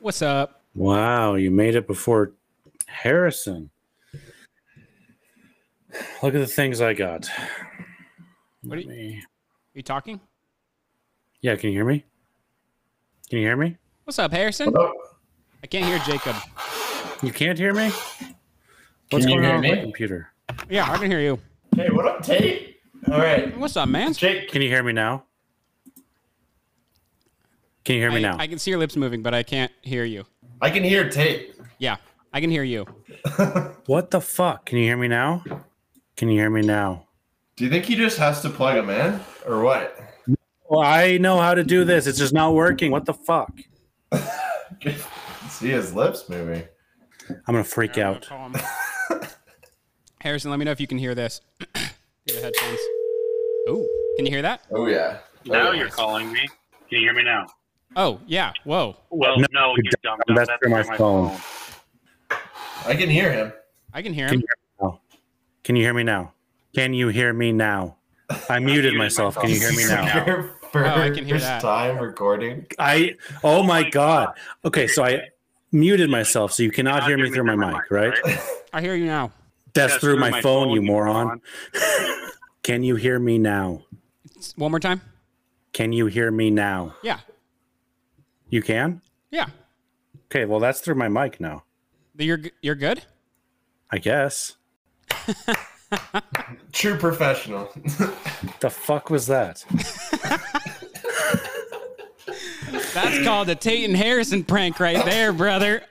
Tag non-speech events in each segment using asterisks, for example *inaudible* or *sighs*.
What's up? Wow, you made it before Harrison. Look at the things I got. What are you- Me- you talking? Yeah, can you hear me? Can you hear me? What's up, Harrison? What up? I can't hear Jacob. You can't hear me? What's you going hear on with my computer? Yeah, I can hear you. Hey, what up, Tate? All right, What's up, man? Jake. Can you hear me now? Can you hear me I, now? I can see your lips moving, but I can't hear you. I can hear tape. Yeah, I can hear you. *laughs* what the fuck? Can you hear me now? Can you hear me now? Do you think he just has to plug him in, or what? Well, I know how to do this. It's just not working. What the fuck? See his lips moving. I'm gonna freak I'm out. gonna. *laughs* Harrison, let me know if you can hear this. *clears throat* Through the headphones. Ooh, can you hear that? Oh yeah. Now Oh, yeah. you're calling me. Can you hear me now? Oh, yeah. Whoa. Well, No, no, you're dumb. dumb. That's through my phone. I can hear him. I can hear Can him. you hear me now? Can you hear me now? Can you hear me now? I muted myself. Can you hear me now? First Oh, I can hear that. time recording. I oh my oh god. Okay, so I muted myself so you cannot hear me through my mic, right? *laughs* I hear you now. That's through my phone, you moron. *laughs* Can you hear me now? One more time. Can you hear me now? Yeah. You can? Yeah. Okay, well that's through my mic now. You're you're good. I guess. *laughs* True professional. *laughs* The fuck was that? *laughs* That's called a Tate and Harrison prank right there, brother.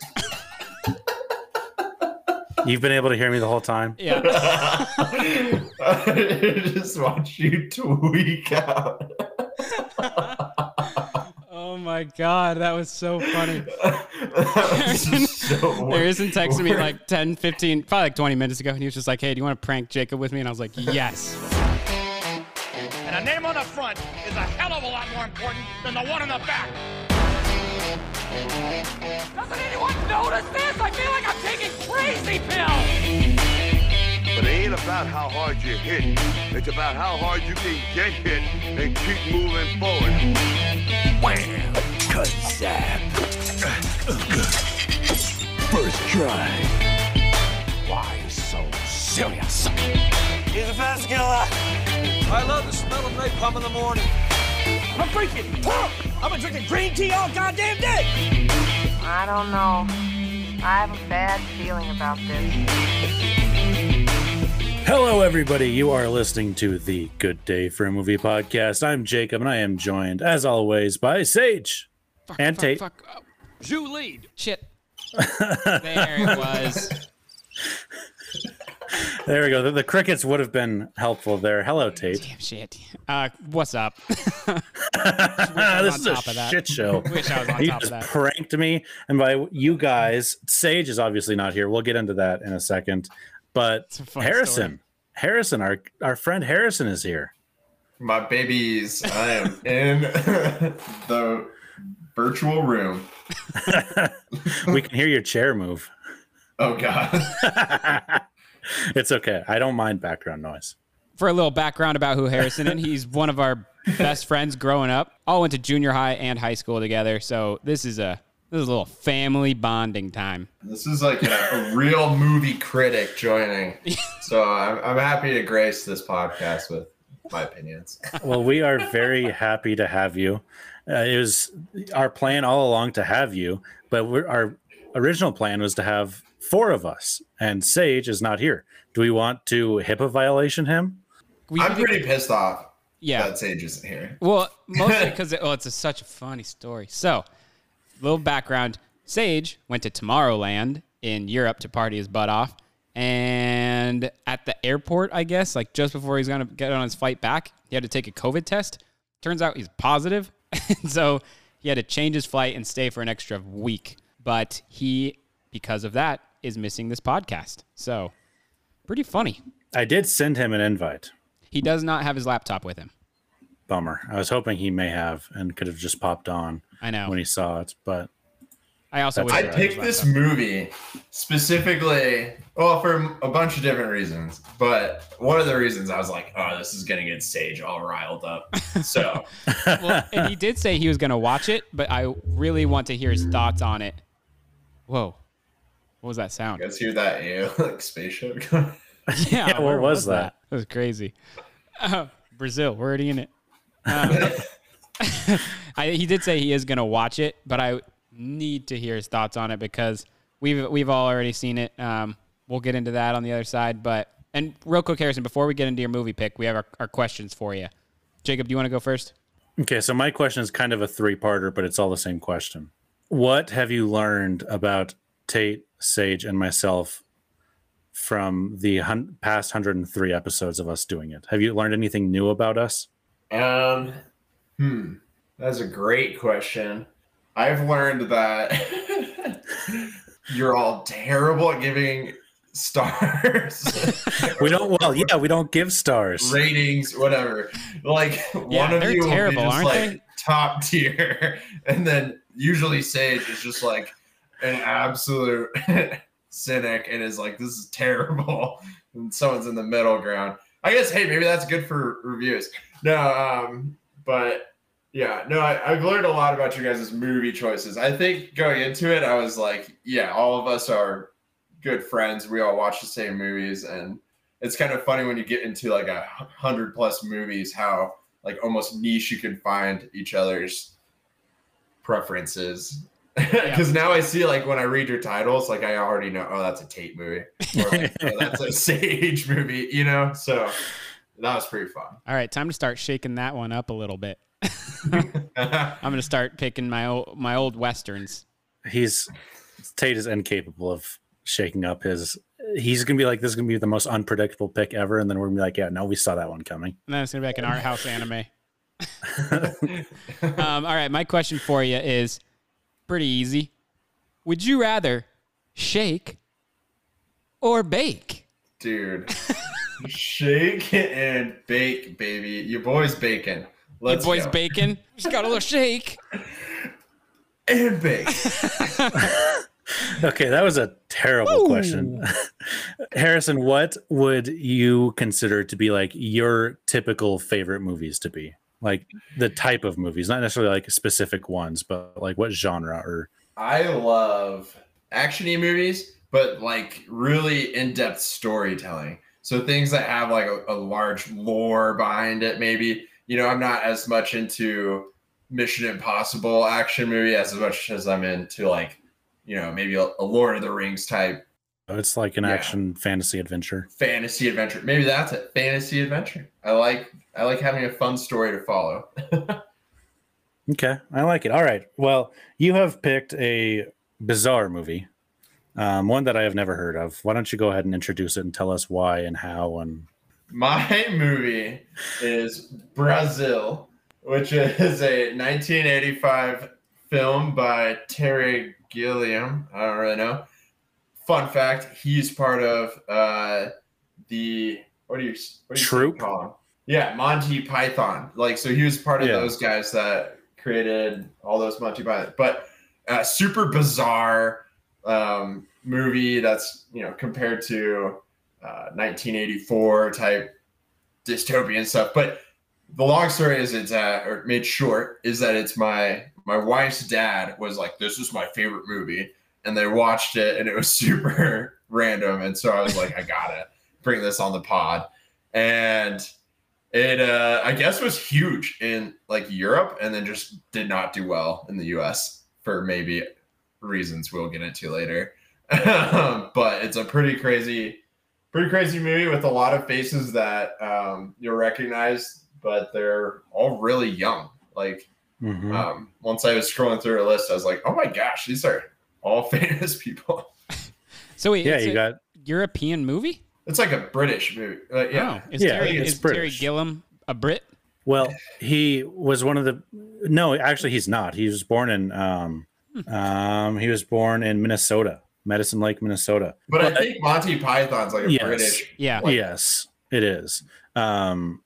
You've been able to hear me the whole time? Yeah. I just watch you tweak out. Oh my god, that was so funny. *laughs* Harrison, so *laughs* Harrison texted me like 10, 15, probably like 20 minutes ago, and he was just like, hey, do you want to prank Jacob with me? And I was like, yes. And a name on the front is a hell of a lot more important than the one on the back. Doesn't anyone notice this? I feel like I'm taking crazy pills. But it ain't about how hard you hit. It's about how hard you can get hit and keep moving forward. Wham! Cut zap. First try. Why so serious? He's a fast killer. I love the smell of napalm in the morning. I'm freaking pumped. I've been drinking green tea all goddamn day. I don't know. I have a bad feeling about this. Hello, everybody. You are listening to the Good Day for a Movie podcast. I'm Jacob, and I am joined, as always, by Sage Fuck, and fuck, Tate. Fuck. Oh, Jew lead. shit. *laughs* There it was. There we go. The, the crickets would have been helpful there. Hello, Tate. Damn shit. Uh, what's up? *laughs* this is a top of that. shit show. *laughs* Wish I was on you top of just that. pranked me, and by you guys, Sage is obviously not here. We'll get into that in a second. But a fun Harrison, Harrison, our our friend Harrison is here. My babies, I am *laughs* in *laughs* the virtual room. *laughs* we can hear your chair move. Oh god. it's okay. I don't mind background noise. For a little background about who Harrison is, he's one of our best friends growing up. All went to junior high and high school together. So this is a this is a little family bonding time. This is like a, a real movie critic joining. *laughs* So I'm, I'm happy to grace this podcast with my opinions. Well, we are very happy to have you. Uh, it was our plan all along to have you, but we're, our original plan was to have four of us, and Sage is not here. Do we want to HIPAA violation him? We I'm pretty pissed off yeah. that Sage isn't here. Well, mostly *laughs* because it, oh, it's a, such a funny story. So, little background: Sage went to Tomorrowland in Europe to party his butt off, and at the airport, I guess, like just before he's gonna get on his flight back, he had to take a COVID test. Turns out he's positive, *laughs* and so he had to change his flight and stay for an extra week. But he, because of that, is missing this podcast. So, pretty funny. I did send him an invite. He does not have his laptop with him. Bummer. I was hoping he may have and could have just popped on I know. when he saw it, but I also I right. it was picked this up. movie specifically, well, for a bunch of different reasons. But one of the reasons I was like, oh, this is going to get Sage all riled up. *laughs* So, well, and he did say he was going to watch it, but I really want to hear his thoughts on it. Whoa. What was that sound? Let's hear that? You *laughs* like spaceship? *laughs* Yeah, Yeah, what where was that? That was crazy. Uh, Brazil, we're already in it. Um, *laughs* I, he did say he is going to watch it, but I need to hear his thoughts on it because we've we've all already seen it. Um, we'll get into that on the other side, but and real quick, Harrison, before we get into your movie pick, we have our, our questions for you. Jacob, do you want to go first? Okay, so my question is kind of a three-parter, but it's all the same question. What have you learned about Tate, Sage, and myself from the hun- past 103 episodes of us doing it? Have you learned anything new about us? Um, hmm, that's a great question. I've learned that *laughs* you're all terrible at giving stars, *laughs* We don't. Well, yeah, we don't give stars. ratings, whatever. Like one of they're you will be just like they? top *laughs* tier, and then usually Sage is just like an absolute cynic and is like, "This is terrible," and someone's in the middle ground. I guess, hey, maybe that's good for reviews. No, um, but yeah, no, I, I've learned a lot about you guys' movie choices. I think going into it, I was like, yeah, all of us are good friends. We all watch the same movies, and it's kind of funny when you get into like a hundred plus movies, how like almost niche you can find each other's preferences. Because *laughs* now I see like when I read your titles, like I already know, oh, that's a Tate movie, or like, oh, that's a *laughs* Sage movie, you know. So that was pretty fun. All right, time to start shaking that one up a little bit. *laughs* I'm going to start picking my old, my old westerns. He's Tate is incapable of shaking up his. He's gonna be like, this is gonna be the most unpredictable pick ever, and then we're gonna be like, yeah, no, we saw that one coming. And then it's going to be like an art house anime. *laughs* *laughs* um, all right, my question for you is pretty easy. Would you rather shake or bake? Dude, shake and bake, baby. Your boy's baking. Let's Your boy's go. baking. Just got a little shake. and bake. Okay, that was a terrible question. *laughs* Harrison, what would you consider to be like your typical favorite movies to be? Like the type of movies, not necessarily like specific ones, but like what genre or I love actiony movies, but like really in-depth storytelling. So things that have like a, a large lore behind it. Maybe you know I'm not as much into Mission Impossible action movie as much as I'm into like you know maybe a, a Lord of the Rings type oh, it's like an Yeah. action fantasy adventure. fantasy adventure. Maybe that's it. Fantasy adventure. I like I like having a fun story to follow. *laughs* Okay, I like it. All right. Well, you have picked a bizarre movie, um, one that I have never heard of. Why don't you go ahead and introduce it and tell us why and how and My *laughs* movie is Brazil, which is a 1985 film by Terry Gilliam. I don't really know. Fun fact: He's part of uh, the what do you what do you Troop? call him? Yeah, Monty Python. Like, so he was part of Yeah. those guys that created all those Monty Python. But uh, super bizarre um, movie that's you know compared to uh, 1984 type dystopian stuff. But the long story is it's uh, or made short is that it's my my wife's dad was like this is my favorite movie. And they watched it and it was *laughs* super random. And so I was like I gotta bring this on the pod. And it uh I guess was huge in like Europe and then just did not do well in the US for maybe reasons we'll get into later *laughs* but it's a pretty crazy pretty crazy movie with a lot of faces that um, you'll recognize, but they're all really young. Like Mhm. um, once I was scrolling through a list, I was like, oh my gosh, these are all *laughs* famous people. *laughs* So wait, yeah, it's you a got European movie? It's like a British movie. Uh, yeah, Oh, is Yeah, Terry, it's is Terry British. Gilliam a Brit? Well, he was one of the. No, actually, he's not. He was born in. Um, um, he was born in Minnesota, Medicine Lake, Minnesota. but I think Monty Python's like a Yes. British. Yeah. Like- yes, it is. Um,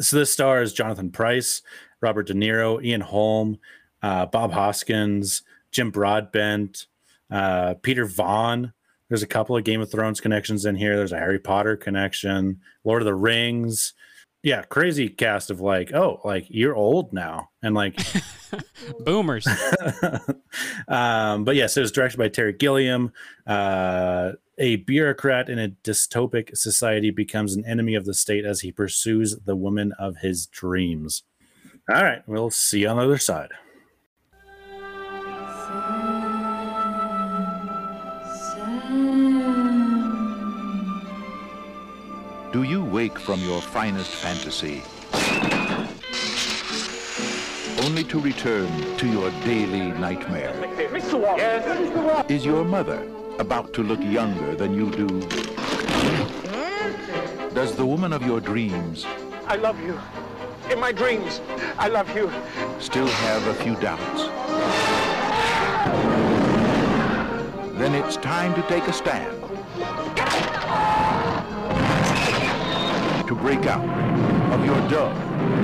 so this stars Jonathan Pryce, Robert De Niro, Ian Holm, uh, Bob Hoskins, Jim Broadbent, uh, Peter Vaughan. There's a couple of Game of Thrones connections in here. There's a Harry Potter connection, Lord of the Rings. Yeah, crazy cast of like, oh, like you're old now, and like *laughs* Boomers. *laughs* um, but yes, it was directed by Terry Gilliam. Uh, a bureaucrat in a dystopic society becomes an enemy of the state as he pursues the woman of his dreams. All right, we'll see you on the other side. Do you wake from your finest fantasy only to return to your daily nightmare? Mr. Wall. Yes, Mr. Wall. Is your mother about to look younger than you do? Does the woman of your dreams I love you. In my dreams, I love you. still have a few doubts? Then it's time to take a stand. To break out of your dull,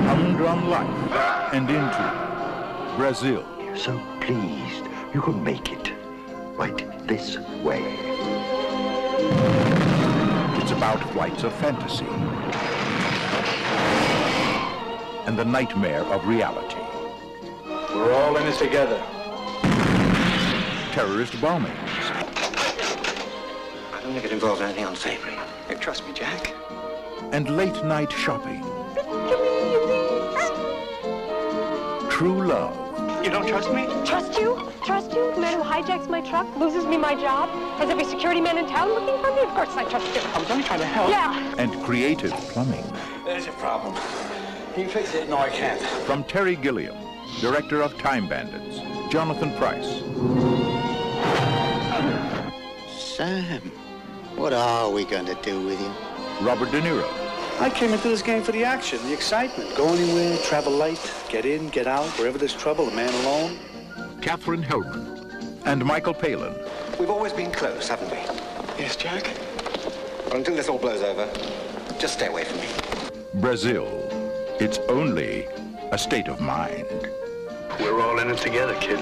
humdrum life and into Brazil. You're so pleased you could make it right this way. It's about flights of fantasy and the nightmare of reality. We're all in this together. Terrorist bombings, I don't think it involves anything unsavory. Trust me, Jack? And late night shopping. True love You don't trust me? Trust you? Trust you? The man who hijacks my truck, loses me my job, has every security man in town looking for me? Of course I trust you. I was only trying to help. Yeah. and creative plumbing. There's your problem. Can you fix it? No, I can't. From Terry Gilliam, director of Time Bandits, Jonathan Pryce, Sam, what are we going to do with you? Robert De Niro, I came into this game for the action, the excitement. Go anywhere, travel light, get in, get out, wherever there's trouble, a man alone. Katherine Helmond, and Michael Palin. We've always been close, haven't we? Yes, Jack? Well, until this all blows over, just stay away from me. Brazil. It's only a state of mind. We're all in it together, kid.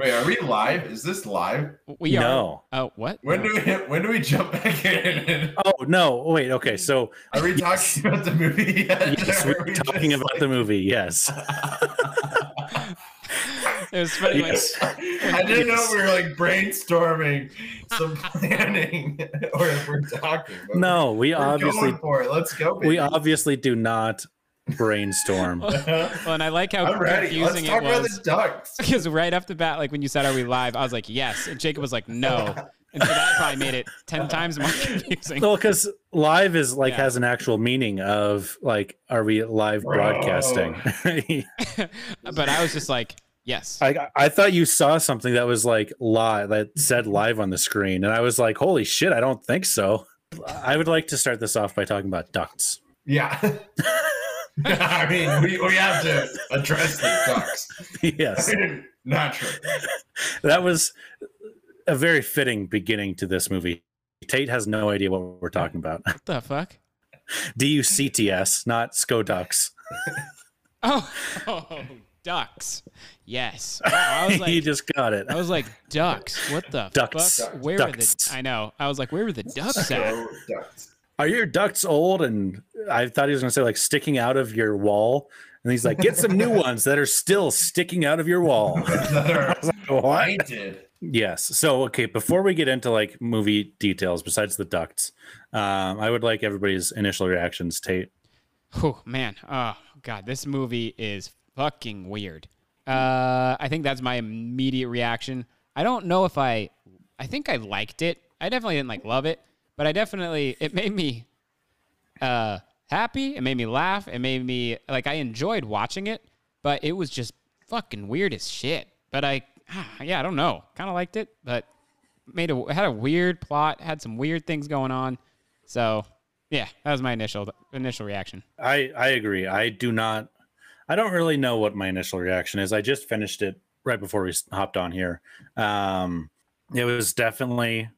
Wait, are we live? Is this live? We are. No. Oh, what? When do we when do we jump back in? Oh no! Wait. Okay. So Are we Yes. talking about the movie yet? yes, we're *laughs* we talking about like- the movie. Yes. *laughs* It was funny. Yes. I didn't know we were like brainstorming some planning, *laughs* or if we're talking. No, we we're obviously going for it. Let's go. we obviously do not brainstorm. *laughs* Well, and I like how I'm ready. Let's confusing talk it about was. the ducks. *laughs* Because right off the bat, like when you said, "Are we live?" I was like, "Yes," and Jacob was like, "No," *laughs* and so that probably made it ten times more confusing. well, because live is like Yeah. has an actual meaning of like, are we live Bro. broadcasting? but I was just like, "Yes." I I thought you saw something that was like live that said live on the screen, and I was like, holy shit, I don't think so. I would like to start this off by talking about ducts. Yeah. I mean, we, we have to address the ducks. yes, *laughs* Naturally. that was a very fitting beginning to this movie. Tate has no idea what we're talking about. What the fuck? D U C T S, not SCODUCS. *laughs* Oh, oh ducks. Yes. Wow, I was *laughs* like, he like, just got it. I was like, ducks. What the Ducks. fuck? Where Ducks. were the? I know. I was like, where were the ducks at? So, ducks. Are your ducts old? And I thought he was going to say like sticking out of your wall. And he's like, get some new *laughs* ones that are still sticking out of your wall. That *laughs* are I was like. Yes. So, okay, before we get into like movie details besides the ducts, um, I would like everybody's initial reactions. Tate. Oh man. Oh god, this movie is fucking weird. Uh, I think that's my immediate reaction. I don't know if I. I think I liked it. I definitely didn't like love it, but I definitely it made me uh happy. It made me laugh. It made me like I enjoyed watching it, but it was just fucking weird as shit. But I, *sighs* yeah, I don't know. Kind of liked it, but made a had a weird plot. Had some weird things going on. So yeah, that was my initial initial reaction. I I agree. I do not. I don't really know what my initial reaction is. I just finished it right before we hopped on here. Um, it was definitely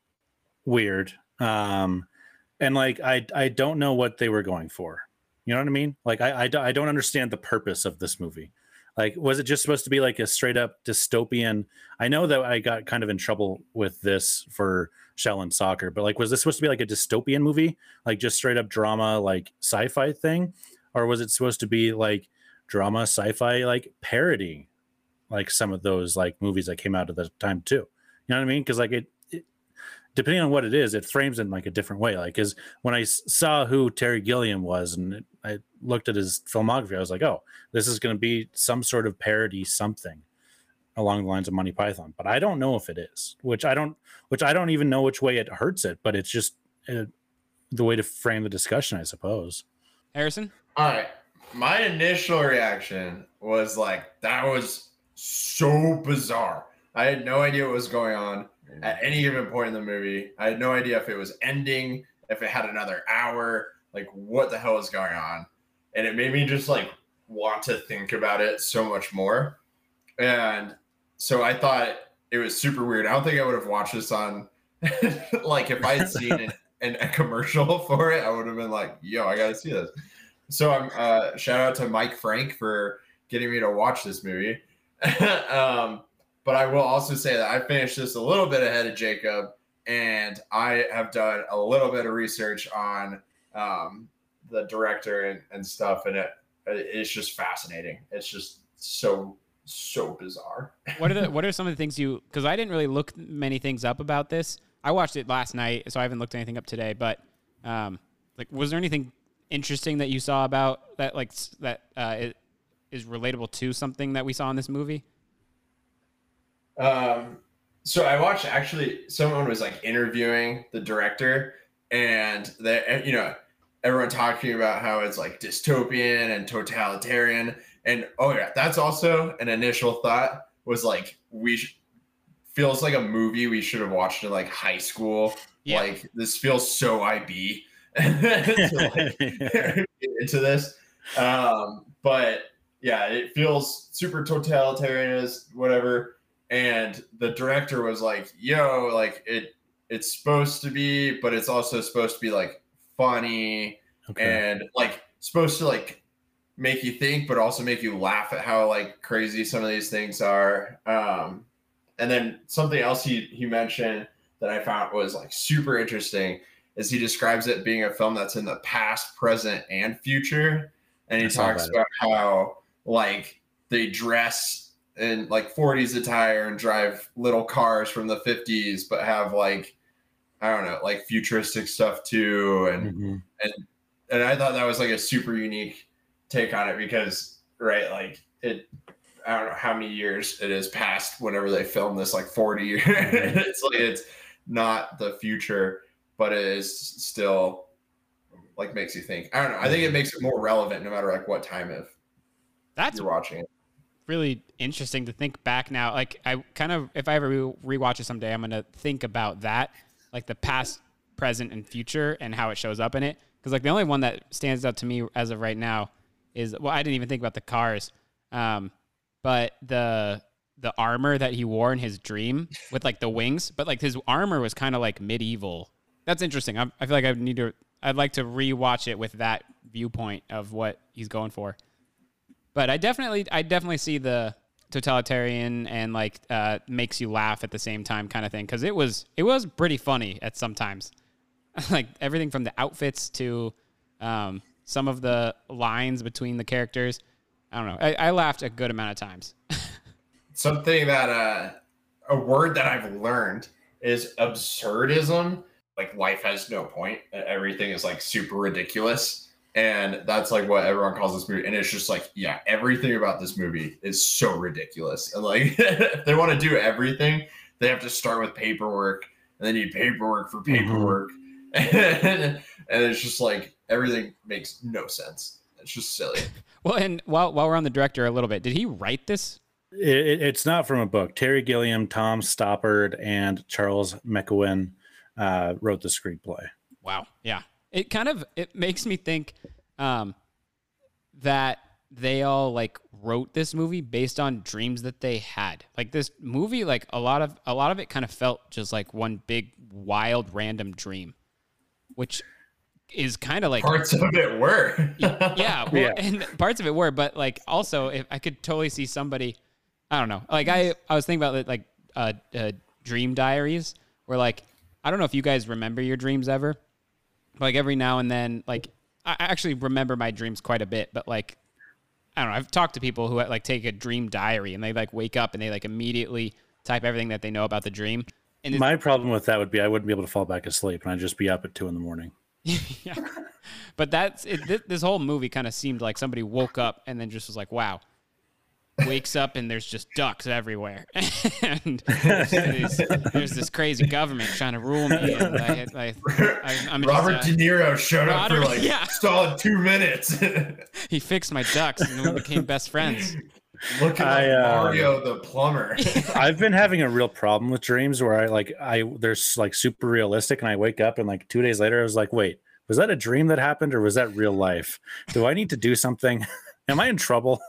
weird. Um, and like I I don't know what they were going for. You know what I mean? Like I I, I don't understand the purpose of this movie. Like was it just supposed to be like a straight up dystopian? I know that I got kind of in trouble with this for Shell and Soccer, but like was this supposed to be like a dystopian movie? Like just straight up drama like sci-fi thing or was it supposed to be like drama sci-fi like parody like some of those like movies that came out at the time too? You know what I mean? Cuz like it depending on what it is, it frames in like a different way. Like, is when I saw who Terry Gilliam was and it, I looked at his filmography, I was like, oh, this is going to be some sort of parody, something along the lines of Monty Python. But I don't know if it is, which I don't, which I don't even know which way it hurts it. But it's just uh, the way to frame the discussion, I suppose. Harrison? All right. My initial reaction was like, that was so bizarre. I had no idea what was going on at any given point in the movie. I had no idea if it was ending, if it had another hour, like what the hell is going on. And it made me just like want to think about it so much more. And so I thought it was super weird. I don't think I would have watched this on *laughs* like if I had *laughs* seen an, an, a commercial *laughs* for it, I would have been like, yo, I gotta see this. So I'm uh shout out to Mike Frank for getting me to watch this movie. um, but I will also say that I finished this a little bit ahead of Jacob, and I have done a little bit of research on um, the director and, and stuff, and it it's just fascinating. It's just so so bizarre. what are the *laughs* what are some of the things you because I didn't really look many things up about this. I watched it last night, so I haven't looked anything up today. But um, like, was there anything interesting that you saw about that like that uh, it is relatable to something that we saw in this movie? Um, so I watched actually someone was like interviewing the director, and they, you know, everyone talking about how it's like dystopian and totalitarian, and oh yeah, that's also an initial thought was like we sh- feels like a movie we should have watched in like high school. Like this feels so IB *laughs* to like *laughs* into this. Um, but yeah, it feels super totalitarian as whatever. And the director was like, yo, like it it's supposed to be, but it's also supposed to be like funny and like supposed to like make you think, but also make you laugh at how like crazy some of these things are. Um, and then something else he he mentioned that I found was like super interesting is he describes it being a film that's in the past, present, and future. And he talks that. about how like they dress in like 40s attire and drive little cars from the 50s, but have like I don't know, like futuristic stuff too. And Mm-hmm. and and I thought that was like a super unique take on it because right, like it I don't know how many years it is past whenever they filmed this, like 40 years. *laughs* it's like it's not the future, but it is still like makes you think. I don't know. I think it makes it more relevant no matter like what time of That's you're watching it. Really interesting to think back now. Like I kind of, if I ever re- rewatch it someday, I'm gonna think about that, like the past, present, and future, and how it shows up in it. Because like the only one that stands out to me as of right now is well, I didn't even think about the cars, um, but the the armor that he wore in his dream with like the wings, but like his armor was kind of like medieval. That's interesting. I, I feel like I need to. I'd like to rewatch it with that viewpoint of what he's going for but I definitely I definitely see the totalitarian and like uh, makes you laugh at the same time kind of thing because it was it was pretty funny at sometimes *laughs* like everything from the outfits to um, some of the lines between the characters I don't know I, I laughed a good amount of times *laughs* something that uh a word that I've learned is absurdism. Like life has no point. Everything is like super ridiculous. And that's like what everyone calls this movie. And it's just like, yeah, everything about this movie is so ridiculous. And like *laughs* if they want to do everything, they have to start with paperwork and they need paperwork for paperwork. and, *laughs* and it's just like everything makes no sense. It's just silly. *laughs* well and while, while we're on the director a little bit did he write this It, it- it's not from a book. Terry Gilliam, Tom Stoppard, and Charles McKeown uh, wrote the screenplay. Wow. Yeah. It kind of it makes me think um that they all like wrote this movie based on dreams that they had. Like this movie like a lot of a lot of it kind of felt just like one big wild random dream. Which is kind of like Parts of it were. yeah, *laughs* well, Yeah. and parts of it were, but like also, if I could totally see somebody, I don't know, like I, I was thinking about it, like uh, uh, dream diaries, where like I don't know if you guys remember your dreams ever, but like every now and then, like I actually remember my dreams quite a bit, but like I don't know, I've talked to people who like take a dream diary and they like wake up and they like immediately type everything that they know about the dream. And My problem with that would be I wouldn't be able to fall back asleep, and I'd just be up at two in the morning. *laughs* yeah. But that's it, thi- this whole movie kind of seemed like somebody woke up and then just was like, "Wow." Wakes up and there's just ducks everywhere, *laughs* and there's, *laughs* there's this crazy government trying to rule me. And I, I, I, I'm Robert just, uh, De Niro showed up for like yeah. solid two minutes. *laughs* he fixed my ducks and we became best friends. Looking I, like um, Mario the plumber. I've been having a real problem with dreams where I like I there's like super realistic, and I wake up and like two days later I was like, wait, was that a dream that happened or was that real life? Do I need to do something? Am I in trouble?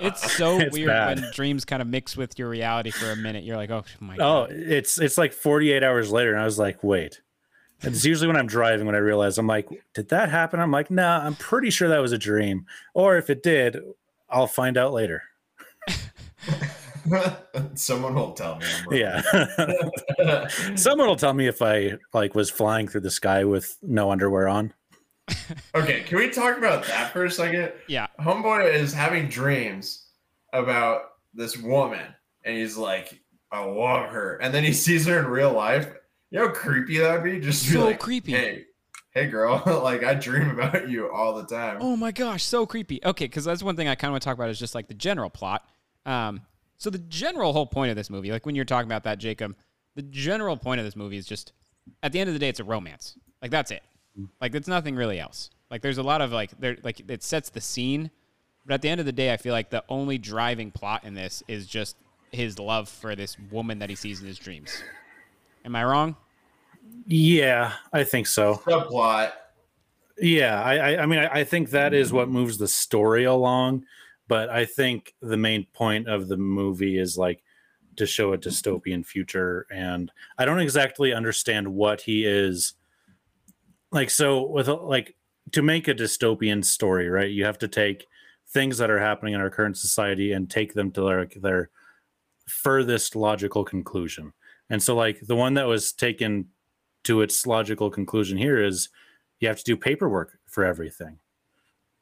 It's so *laughs* It's weird bad. when dreams kind of mix with your reality for a minute. You're like, oh my oh, god. Oh, it's it's like 48 hours later, and I was like, wait. It's usually when I'm driving when I realize I'm like, did that happen? I'm like, nah, I'm pretty sure that was a dream. Or if it did, I'll find out later. *laughs* Someone will tell me. Yeah. *laughs* Someone will tell me if I like was flying through the sky with no underwear on. Okay, can we talk about that for a second? Yeah. Homeboy is having dreams about this woman, and he's like, I love her. And then he sees her in real life. You know how creepy that would be? Just be So like, creepy. Hey, hey, girl, *laughs* like I dream about you all the time. Oh my gosh, so creepy. Okay, because that's one thing I kind of want to talk about is just like the general plot. Um, so the general whole point of this movie, like when you're talking about that, Jacob, the general point of this movie is just at the end of the day, it's a romance. Like that's it. Like it's nothing really else. Like there's a lot of like there like it sets the scene, but at the end of the day, I feel like the only driving plot in this is just his love for this woman that he sees in his dreams. Am I wrong? Yeah, I think so. Subplot. Yeah, I, I, I mean, I, I think that is what moves the story along. But I think the main point of the movie is like to show a dystopian future, and I don't exactly understand what he is like. So with like to make a dystopian story, right? You have to take things that are happening in our current society and take them to their their furthest logical conclusion. And so, like the one that was taken to its logical conclusion here is you have to do paperwork for everything.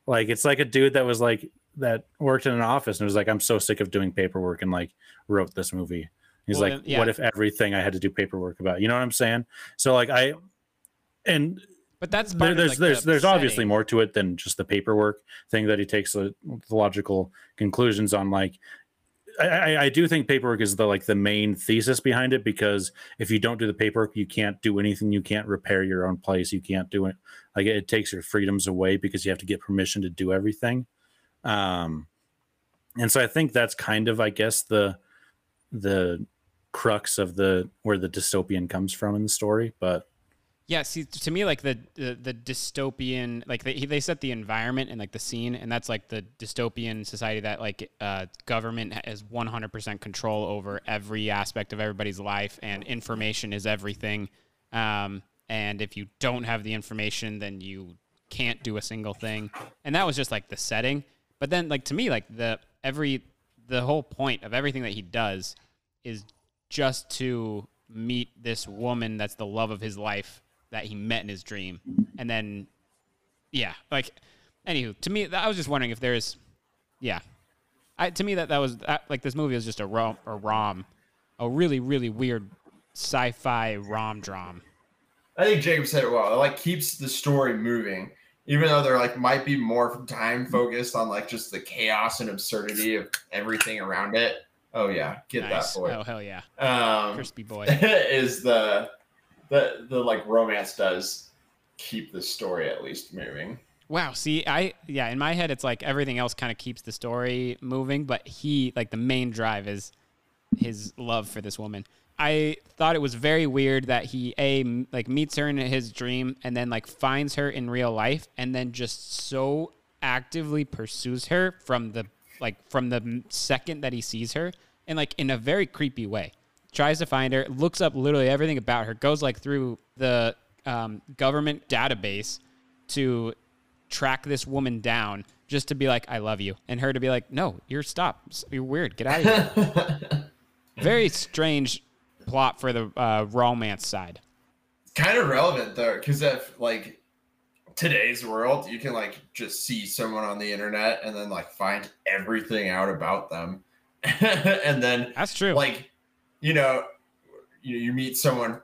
Like it's like a dude that was like that worked in an office and was like, I'm so sick of doing paperwork and like wrote this movie. He's Well, like, yeah. what if everything I had to do paperwork about? You know what I'm saying? So like I and But that's there, there's like, there's the there's obviously more to it than just the paperwork thing that he takes the, the logical conclusions on like I, I, I do think paperwork is the like the main thesis behind it because if you don't do the paperwork, you can't do anything. You can't repair your own place. You can't do it. Like it takes your freedoms away because you have to get permission to do everything. Um, and so I think that's kind of, I guess, the the crux of the where the dystopian comes from in the story. But Yeah, see, to me, like the the, the dystopian, like they they set the environment and like the scene, and that's like the dystopian society that like uh, government has 100% control over every aspect of everybody's life, and information is everything. Um, and if you don't have the information, then you can't do a single thing. And that was just like the setting. But then, like to me, like the every the whole point of everything that he does is just to meet this woman that's the love of his life that he met in his dream. And then, yeah, like, anywho, to me, I was just wondering if there's, yeah, I, to me that that was that, like this movie was just a rom, a rom, a really really weird sci-fi rom dram. I think Jacob said it well. It like keeps the story moving, even though there like might be more time focused on like just the chaos and absurdity of everything around it. Oh yeah, get Nice. that boy. Oh hell yeah, Um, crispy boy. *laughs* is the the the like romance does keep the story at least moving. Wow. See, I yeah, in my head it's like everything else kind of keeps the story moving, but he like the main drive is his love for this woman. I thought it was very weird that he a like meets her in his dream and then like finds her in real life and then just so actively pursues her from the like from the second that he sees her and like in a very creepy way. Tries to find her, looks up literally everything about her, goes like through the um, government database to track this woman down just to be like, I love you. And her to be like, no, you're stop. You're weird. Get out of here. *laughs* Very strange plot for the uh, romance side. kind of relevant though because if like today's world you can like just see someone on the internet and then like find everything out about them *laughs* and then that's true like you know you, you meet someone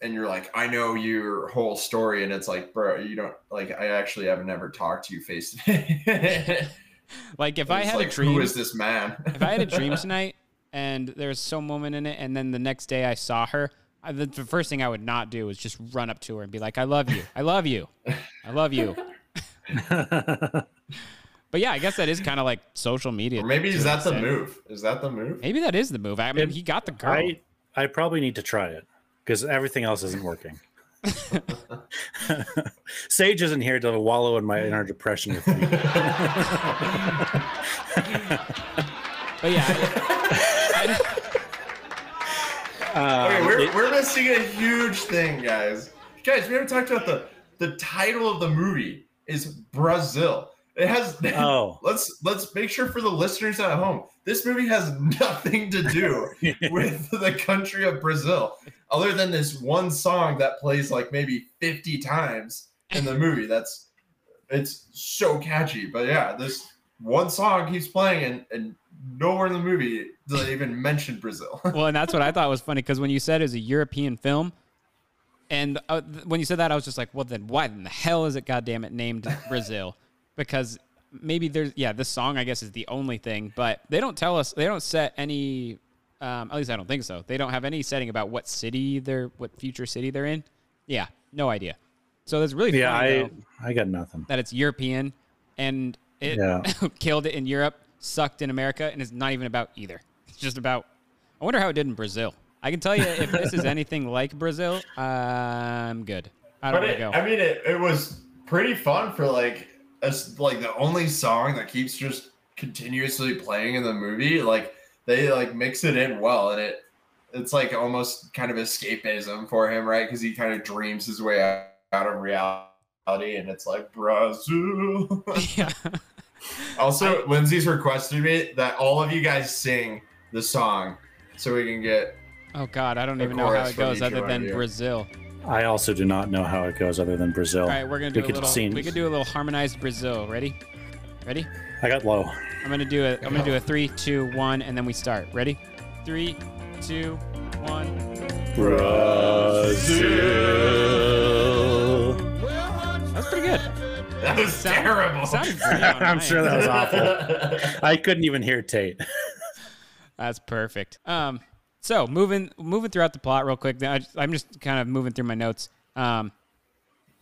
and you're like i know your whole story and it's like bro you don't like i actually have never talked to you face to face. *laughs* Like if I had like, a dream, who is this man? if I had a dream *laughs* tonight and there's some woman in it, and then the next day I saw her, I, the, the first thing I would not do is just run up to her and be like, "I love you, I love you, I love you." *laughs* but yeah, I guess that is kind of like social media. or maybe is that the extent. move is that the move Maybe that is the move. I mean, he got the girl. I I probably need to try it because everything else isn't working. *laughs* *laughs* Sage isn't here to wallow in my inner depression with me. But yeah, *laughs* okay, Um, we're, it- we're missing a huge thing, guys. Guys, we haven't talked about the the title of the movie is Brazil. It has Oh. *laughs* let's let's make sure for the listeners at home, this movie has nothing to do *laughs* with the country of Brazil, other than this one song that plays like maybe 50 times in the movie. That's it's so catchy. But yeah, this one song keeps playing and, and nowhere in the movie do they even mention Brazil. *laughs* well, and that's what I thought was funny because when you said it was a European film, and uh, when you said that, I was just like, well, then why in the hell is it, goddamn it, named Brazil? Because maybe there's, yeah, this song, I guess, is the only thing, but they don't tell us, they don't set any, um, at least I don't think so. They don't have any setting about what city they're, what future city they're in. Yeah, no idea. So that's really yeah, funny, I though, I got nothing. that it's European and it Yeah. *laughs* killed it in Europe, sucked in America, and it's not even about either. It's just about. I wonder how it did in Brazil. I can tell you if this is *laughs* anything like Brazil, I'm good. I don't But want to go. I mean, it, it was pretty fun for like us like the only song that keeps just continuously playing in the movie. Like they like mix it in well, and it it's like almost kind of escapism for him, right? Because he kind of dreams his way out, out of reality, and it's like Brazil. *laughs* yeah. also, Lindsay's requested me that all of you guys sing the song so we can get Oh God, I don't even know how it goes other than. Brazil. I also do not know how it goes other than Brazil. All right, we're gonna do We a could little. sing- We could do a little harmonized Brazil. Ready? Ready? I got low. I'm gonna do it. I'm gonna do a three, two, one, and then we start. Ready? Three, two, one. Brazil. That's pretty good. that was Sound- terrible. sounded great *laughs* I'm my sure that was awful. I couldn't even hear Tate. That's perfect. Um, so moving moving throughout the plot real quick. I I'm just kind of moving through my notes. Um,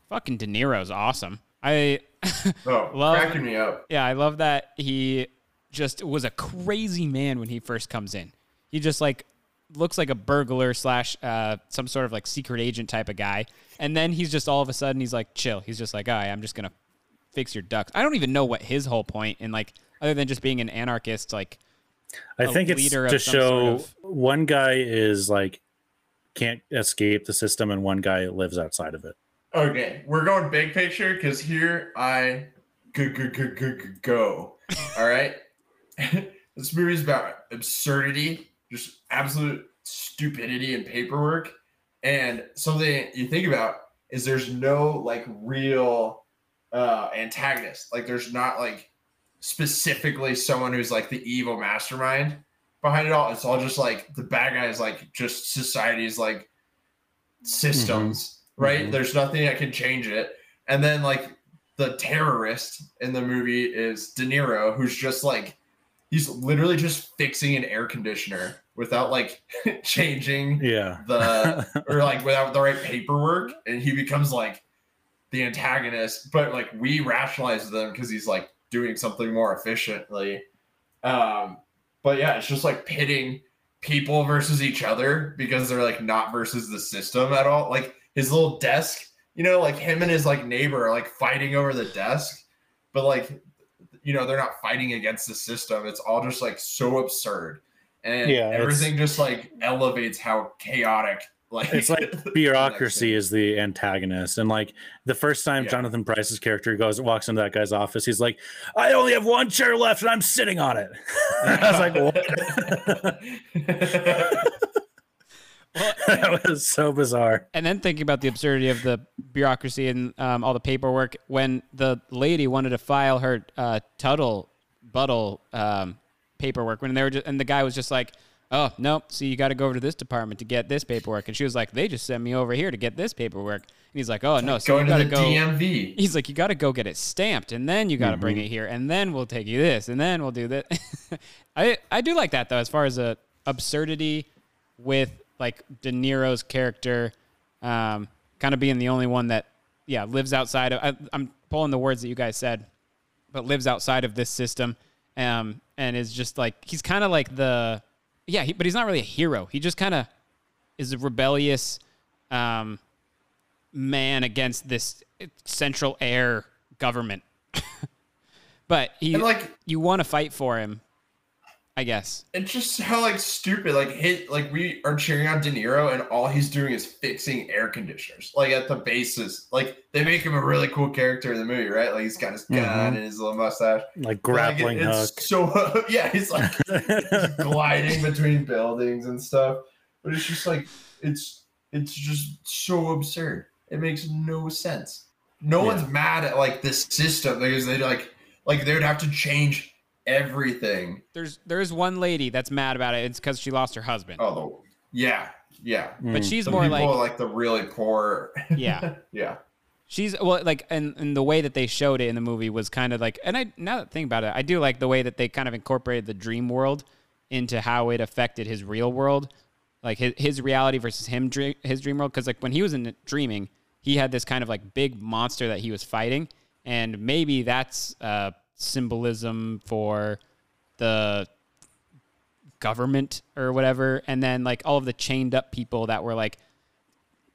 fucking De Niro's awesome. I *laughs* Oh, love cracking me up. Yeah, I love that he just was a crazy man when he first comes in. He just like looks like a burglar slash uh, some sort of like secret agent type of guy, and then he's just all of a sudden he's like chill. He's just like, all right, I'm just gonna fix your ducks. I don't even know what his whole point in like other than just being an anarchist like I a think it's to show sort of- one guy is like can't escape the system and one guy lives outside of it. Okay, we're going big picture because here I go, go, go, go, go, go. All right. *laughs* this movie's about absurdity, just absolute stupidity and paperwork. And something you think about is there's no like real uh antagonist. Like there's not like specifically someone who's like the evil mastermind behind it all. It's all just like the bad guy is like just society's like systems, right? Mhm. There's nothing that can change it. And then like the terrorist in the movie is De Niro, who's just like he's literally just fixing an air conditioner without like *laughs* changing Yeah. the *laughs* or like without the right paperwork, and he becomes like the antagonist. But like we rationalize them because he's like doing something more efficiently. Um, but yeah, it's just like pitting people versus each other because they're like not versus the system at all. Like his little desk, you know, like him and his like neighbor are like fighting over the desk, but like you know, they're not fighting against the system. It's all just like so absurd. And Yeah, everything just like elevates how chaotic Like it's like *laughs* bureaucracy is the antagonist and like the first time Yeah. jonathan pryce's character goes walks into that guy's office he's like i only have one chair left and i'm sitting on it. *laughs* I was like what? *laughs* That was so bizarre. And then thinking about the absurdity of the bureaucracy and um, all the paperwork, when the lady wanted to file her uh, Tuttle Buttle um, paperwork, when they were just, and the guy was just like, "Oh no, see, you got to go over to this department to get this paperwork," and she was like, "They just sent me over here to get this paperwork," and he's like, "Oh no, so you to got the go." DMV. He's like, "You got to go get it stamped, and then you got to bring Mm-hmm. it here, and then we'll take you this, and then we'll do that." *laughs* I I do like that though, as far as a absurdity with like De Niro's character, um, kind of being the only one that, yeah, lives outside of. I, I'm pulling the words that you guys said, but lives outside of this system, um, and is just like he's kind of like the, yeah, he, but he's not really a hero. He just kind of is a rebellious, um, man against this central air government. *laughs* but he, And, like- you want to fight for him, I guess. It's just how like stupid. Like hit like we are cheering on De Niro, and all he's doing is fixing air conditioners. Like at the basis, like they make him a really cool character in the movie, right? Like he's got his gun Mhm. and his little mustache, like grappling Like, it- hook it's So *laughs* yeah, he's like *laughs* he's gliding between buildings and stuff. But it's just like it's it's just so absurd. It makes no sense. No one's mad at like this system because they like like they would have to change everything. There's there's one lady that's mad about it. It's because she lost her husband. Oh, the, yeah, yeah. But she's The more people, like like the really poor. *laughs* Yeah. yeah. She's well, like, and, and the way that they showed it in the movie was kind of like, and I now that I think about it, I do like the way that they kind of incorporated the dream world into how it affected his real world, like his, his reality versus him dream, his dream world. Because like when he was in dreaming, he had this kind of like big monster that he was fighting, and maybe that's uh, symbolism for the government or whatever. And then like all of the chained up people that were like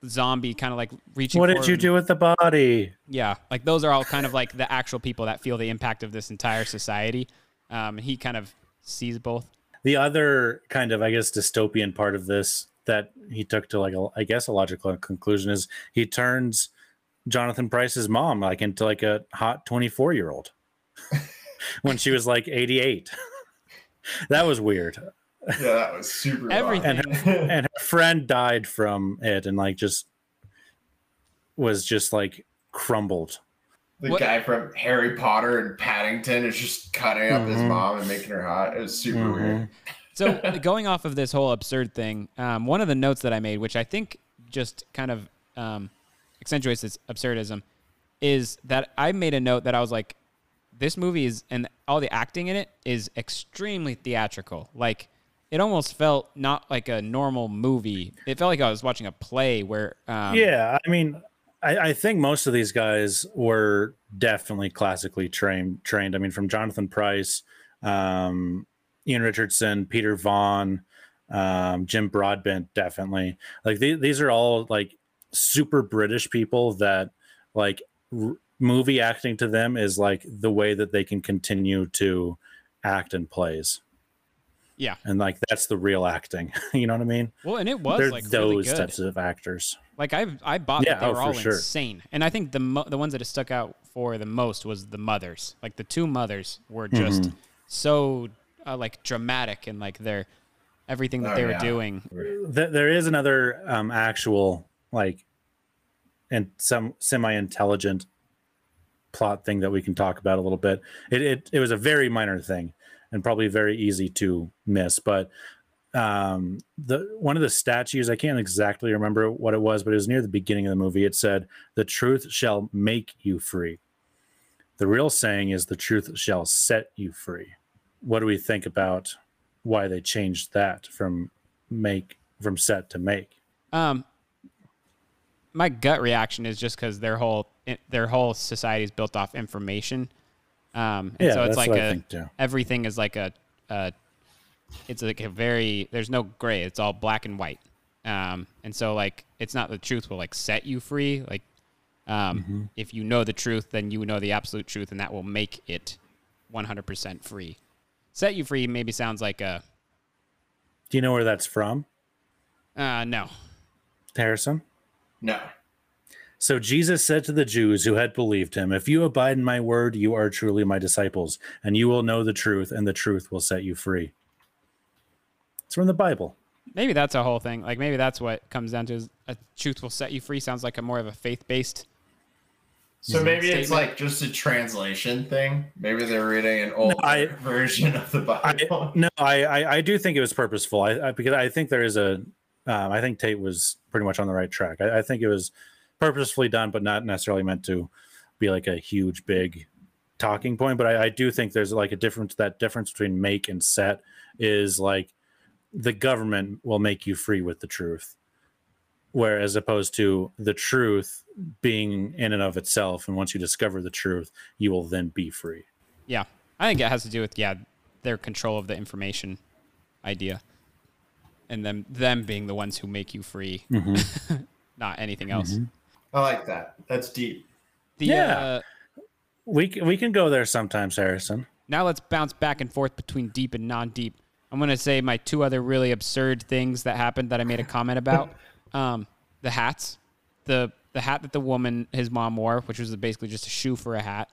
zombie, kind of like reaching. what did you do with the body Yeah, like those are all kind of like the actual people that feel the impact of this entire society. Um, he kind of sees both. the other kind of i guess dystopian part of this that he took to like a, i guess a logical conclusion is he turns jonathan pryce's mom like into like a hot 24 year old *laughs* when she was like 88 *laughs* that was weird Yeah, that was super. Everything. and her, and her friend died from it and like just was just like crumbled The What- guy from Harry Potter and Paddington is just cutting up his Mhm. mom and making her hot. It was super Mhm. weird. So *laughs* going off of this whole absurd thing, um, one of the notes that I made, which I think just kind of um, accentuates this absurdism, is that I made a note that I was like, this movie is and all the acting in it is extremely theatrical. Like it almost felt not like a normal movie. It felt like I was watching a play where um, yeah i mean I, I think most of these guys were definitely classically trained trained i mean from jonathan pryce um, ian richardson peter vaughan um, jim broadbent definitely like the- these are all like super british people that like movie acting to them is like the way that they can continue to act in plays yeah. and like that's the real acting *laughs* you know what i mean Well, and it was they're like those really good. types of actors Like I, I bought Yeah, that they oh, were for all sure. insane, and I think the mo- the ones that it stuck out for the most was the mothers. Like the two mothers were just Mhm. so uh, like dramatic and like their everything that Oh, they were yeah. doing. There is another um, actual like and some semi-intelligent plot thing that we can talk about a little bit. It, it it was a very minor thing and probably very easy to miss but um the one of the statues i can't exactly remember what it was but it was near the beginning of the movie. It said the truth shall make you free. The real saying is the truth shall set you free. What do we think about why they changed that from make from set to make? Um, my gut reaction is just because their whole their whole society is built off information. Um, and Yeah, so it's that's like a everything is like a, a it's like a very there's no gray. It's all black and white. Um, and so like it's not the truth will like set you free. Like um, Mm-hmm. if you know the truth, then you know the absolute truth, and that will make it 100% free. Set you free maybe sounds like a do you know where that's from uh, no. Harrison? No. So Jesus said to the Jews who had believed him, If you abide in my word, you are truly my disciples, and you will know the truth, and the truth will set you free. It's from the Bible. Maybe that's a whole thing. Like maybe that's what comes down to is a truth will set you free. Sounds like a more of a faith based. So maybe it's like just a translation thing. Maybe they're reading an old I- *laughs* version of the Bible. No, I, I, I do think it was purposeful. I, I because I think there is a, um, I think Tate was pretty much on the right track. I, I think it was purposefully done, but not necessarily meant to be like a huge, big talking point. But I, I do think there's like a difference. That difference between make and set is like the government will make you free with the truth, whereas opposed to the truth being in and of itself. And once you discover the truth, you will then be free. Yeah, I think it has to do with yeah their control of the information idea, and them them being the ones who make you free, *laughs* not anything else. I like that. That's deep. The, Yeah. uh, We we can go there sometimes, Harrison. now let's bounce back and forth between deep and non-deep. I'm gonna say my two other really absurd things that happened that I made a comment about. *laughs* Um, the hats, the the hat that the woman his mom wore, which was basically just a shoe for a hat.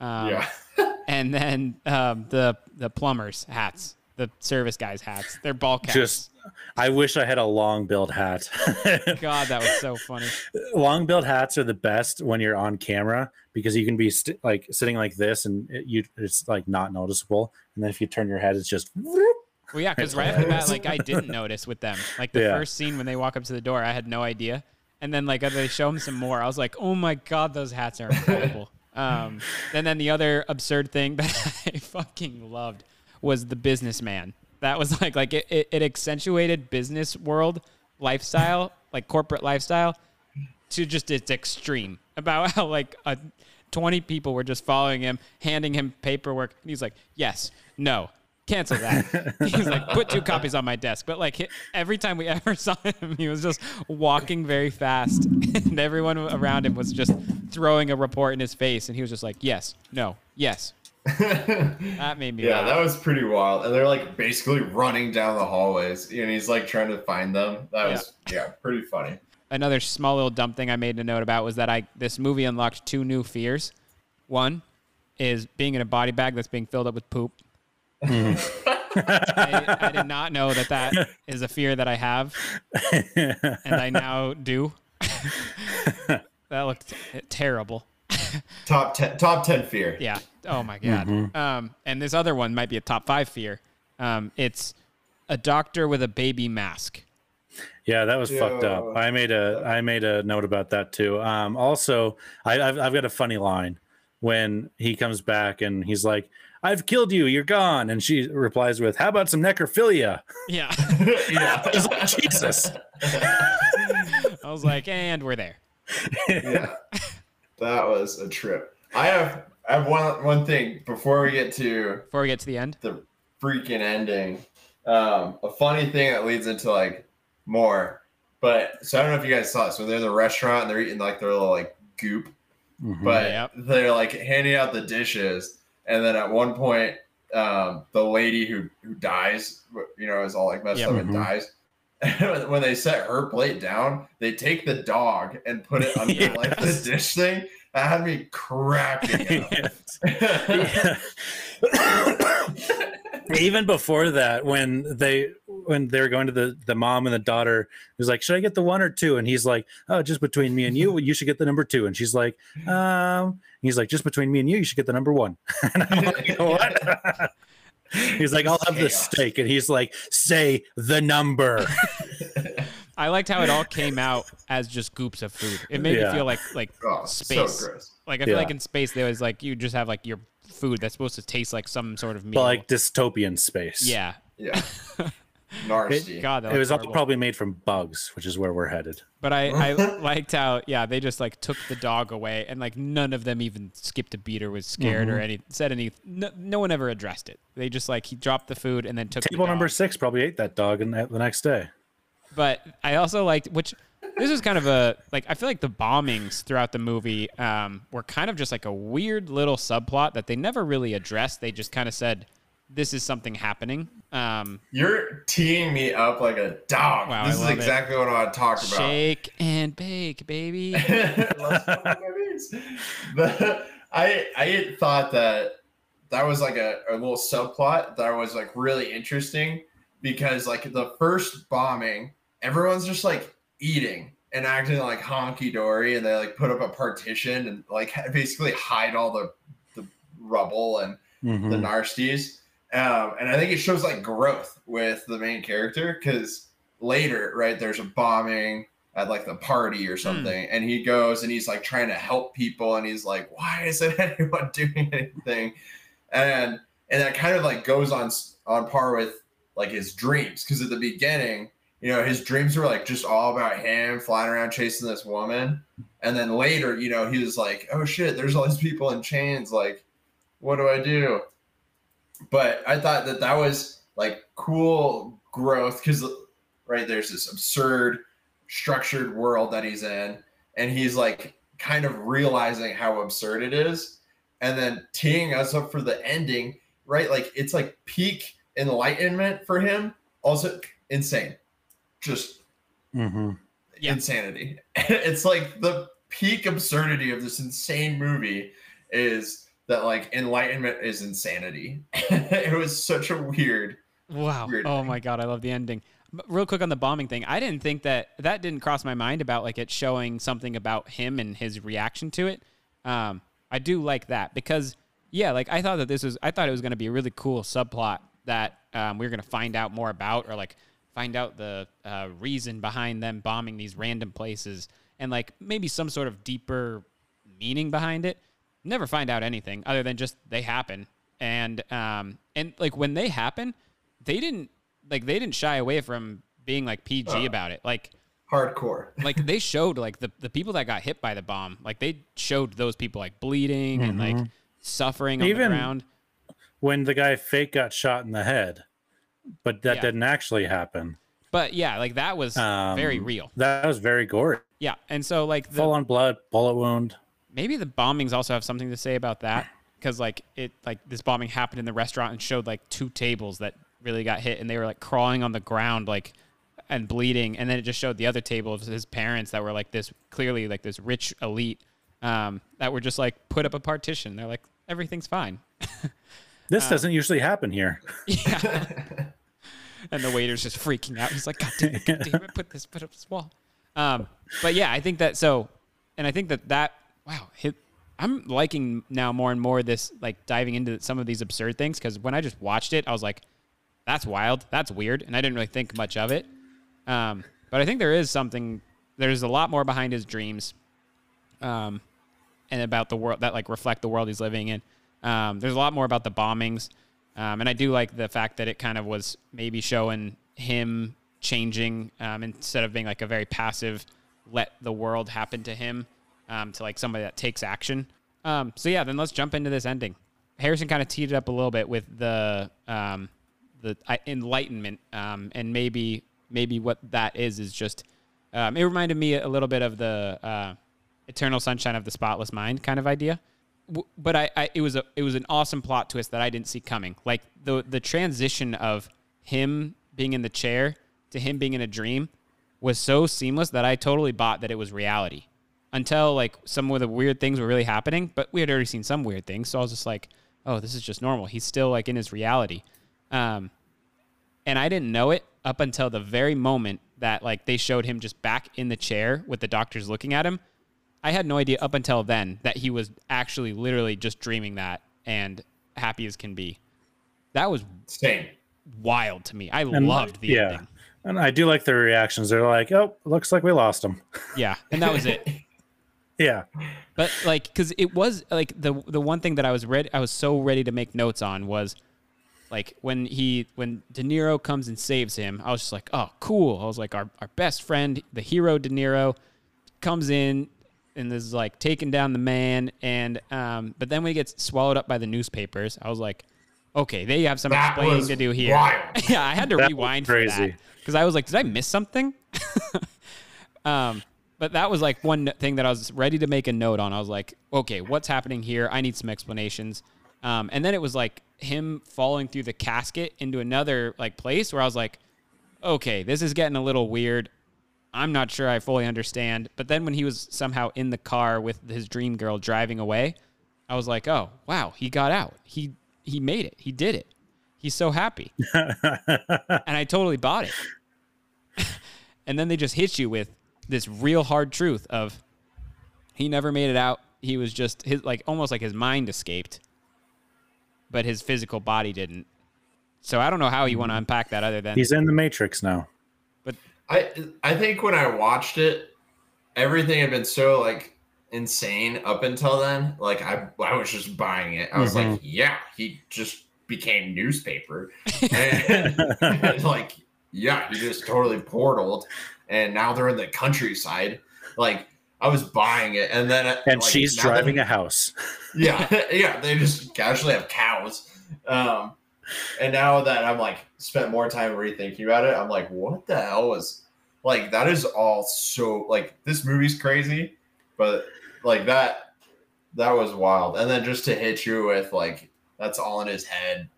Um, Yeah. *laughs* and then um, the the plumbers hats, the service guys hats. They're ball caps. Just, I wish I had a long billed hat. *laughs* God, that was so funny. long billed hats are the best when you're on camera because you can be st- like sitting like this and it, you it's like not noticeable. And then if you turn your head, it's just. Well, yeah, because right off the bat, like I didn't notice with them. Like the *laughs* Yeah. first scene when they walk up to the door, I had no idea. And then like they show them some more, I was like, oh my god, those hats are incredible. *laughs* um, and then the other absurd thing that I fucking loved was the businessman. That was *laughs* like like it, it, it accentuated business world lifestyle, *laughs* like corporate lifestyle, to just its extreme *laughs* about how like a 20 people were just following him, handing him paperwork. And he's like, yes, no, cancel that. he's like, put two copies on my desk. But like every time we ever saw him, he was just walking very fast. And everyone around him was just throwing a report in his face. And he was just like, yes, no, yes. That made me Yeah, laugh. that was pretty wild. And they're like basically running down the hallways, and he's like trying to find them. That was yeah, pretty funny. another small little dumb thing I made a note about was that I this movie unlocked two new fears. One is being in a body bag that's being filled up with poop. *laughs* I, I did not know that that is a fear that I have, and I now do. *laughs* that looked terrible. *laughs* Top ten, top ten fear. Yeah. Oh my god. Mhm. Um, and this other one might be a top five fear. Um, it's a doctor with a baby mask. Yeah, that was fucked up. I made a I made a note about that too. Um, also, I, I've I've got a funny line when he comes back and he's like, "I've killed you. You're gone," and she replies with, "How about some necrophilia?" Yeah. *laughs* *laughs* yeah. I like, Jesus. I was like, and we're there. yeah, that was a trip. I have I have one one thing before we get to Before we get to the end, the freaking ending. Um, a funny thing that leads into like more, but so I don't know if you guys saw this. So they're in the restaurant and they're eating like their little like goop, Mm-hmm. but Yep. they're like handing out the dishes, and then at one point, um, the lady who who dies, you know, is all like messed Yep. up and Mhm. dies. *laughs* when they set her plate down, they take the dog and put it under *laughs* like the dish thing. That had me cracking up. *laughs* Even before that, when they when they were going to the the mom and the daughter, was like, "Should I get the one or two? And he's like, "Oh, just between me and you, you should get the number two. And she's like, "Um," he's like, "Just between me and you, you should get the number one." and I'm like, "What?" *laughs* he's like, "I'll have the steak," and he's like, "Say the number." *laughs* I liked how it all came out as just goops of food. It made Yeah. me feel like like Oh, so space. gross. like I feel Yeah. like in space they always like you just have like your food that's supposed to taste like some sort of meal. but like dystopian space. yeah. Yeah. *laughs* Nasty. God, that It was all probably made from bugs, which is where we're headed. But I, I *laughs* liked how yeah they just like took the dog away and like none of them even skipped a beat or was scared Mm-hmm. or any said any no, no one ever addressed it. They just like he dropped the food and then took the Table number six probably ate that dog and the next day. But I also liked which this is kind of a like I feel like the bombings throughout the movie um, were kind of just like a weird little subplot that they never really addressed. They just kind of said this is something happening. Um, You're teeing me up like a dog. Wow, this I is love it. exactly what I want to talk about. shake and bake, baby. *laughs* the, I I thought that that was like a, a little subplot that was like really interesting because like the first bombing, everyone's just like eating and acting like honky dory, and they like put up a partition and like basically hide all the the rubble and Mhm. the narsties. Um, and I think it shows like growth with the main character because later, right, there's a bombing at like the party or something, and he goes and he's like trying to help people, and he's like, "Why isn't *laughs* anyone doing anything?" And and that kind of like goes on on par with like his dreams because at the beginning, you know, his dreams were like just all about him flying around chasing this woman, and then later, you know, he was like, "Oh shit, there's all these people in chains, like." what do I do? But I thought that that was like cool growth because right there's this absurd structured world that he's in, and he's like kind of realizing how absurd it is, and then teeing us up for the ending. Right, like it's like peak enlightenment for him. Also insane, just Mhm. insanity. *laughs* it's like the peak absurdity of this insane movie is that like enlightenment is insanity. *laughs* it was such a weird. Wow. Weird oh my god, I love the ending. But real quick on the bombing thing, I didn't think that that didn't cross my mind about like it showing something about him and his reaction to it. Um, I do like that because yeah, like I thought that this was I thought it was going to be a really cool subplot that um, we were going to find out more about or like find out the uh, reason behind them bombing these random places and like maybe some sort of deeper meaning behind it. Never find out anything other than just they happen and um and like when they happen, they didn't like they didn't shy away from being like PG Uh. about it. Like hardcore. *laughs* like they showed like the, the people that got hit by the bomb, like they showed those people like bleeding and like Mhm. suffering on the ground. when the guy fake got shot in the head, but that Yeah. didn't actually happen. But yeah, like that was very Um, real. That was very gory. Yeah. And so like the, Full on blood, bullet wound. Maybe the bombings also have something to say about that because like it like this bombing happened in the restaurant and showed like two tables that really got hit and they were like crawling on the ground like and bleeding and then it just showed the other table of his parents that were like this clearly like this rich elite um, that were just like put up a partition. They're like everything's fine. *laughs* This Uh, doesn't usually happen here. *laughs* yeah. And the waiter's just freaking out. He's like god damn it, God damn it put this put up this wall. Um, but yeah i think that so and i think that that wow hit i'm liking now more and more this like diving into some of these absurd things because when i just watched it i was like that's wild that's weird and i didn't really think much of it um, but i think there is something there's a lot more behind his dreams um, and about the world that like reflect the world he's living in. Um, there's a lot more about the bombings, um, and I do like the fact that it kind of was maybe showing him changing um, instead of being like a very passive, let the world happen to him, um, to like somebody that takes action. Um, so yeah, then let's jump into this ending. Harrison kind of teed it up a little bit with the um, the uh, enlightenment, um, and maybe maybe what that is is just um, it reminded me a little bit of the uh, Eternal Sunshine of the Spotless Mind kind of idea. W- But I, I, it was a, it was an awesome plot twist that I didn't see coming. Like the the transition of him being in the chair to him being in a dream was so seamless that I totally bought that it was reality. Until like some of the weird things were really happening, but we had already seen some weird things, so I was just like, "Oh, this is just normal." He's still like in his reality. Um, and I didn't know it up until the very moment that like they showed him just back in the chair with the doctors looking at him. I had no idea up until then that he was actually literally just dreaming that and happy as can be. That was Same. wild to me. I And, loved the yeah. ending. And I do like their reactions. They're like, "Oh, looks like we lost him." Yeah, and that was it. *laughs* Yeah. But like, because it was like the the one thing that I was ready, I was so ready to make notes on was like when he when De Niro comes and saves him. I was just like, oh, cool. I was like, our our best friend, the hero De Niro, comes in and is like taking down the man, and um, but then when he gets swallowed up by the newspapers, I was like, okay, they have some That explaining to do here. *laughs* yeah, I had to That rewind for crazy. that because I was like, did I miss something? *laughs* Um, but that was like one thing that I was ready to make a note on. I was like, okay, what's happening here? I need some explanations. Um, and then it was like him falling through the casket into another like place where I was like, okay, this is getting a little weird. I'm not sure I fully understand. But then when he was somehow in the car with his dream girl driving away, I was like, oh wow, he got out. He he made it. He did it. He's so happy. *laughs* and I totally bought it. *laughs* and then they just hit you with this real hard truth of he never made it out. He was just his like almost like his mind escaped, but his physical body didn't. So I don't know how you want to unpack that other than He's in the Matrix now. But I I think when I watched it, everything had been so like insane up until then. Like I I was just buying it. I was like, Mhm. yeah, he just became newspaper. *laughs* And, *laughs* and, like, yeah, he just totally portaled and now they're in the countryside. Like I was buying it and then And like, she's now that- driving a house. *laughs* yeah, *laughs* yeah, they just casually have cows. Um, and now that I'm like spent more time rethinking about it, I'm like, what the hell was like that is all so like this movie's crazy, but like that that was wild. And then just to hit you with like that's all in his head.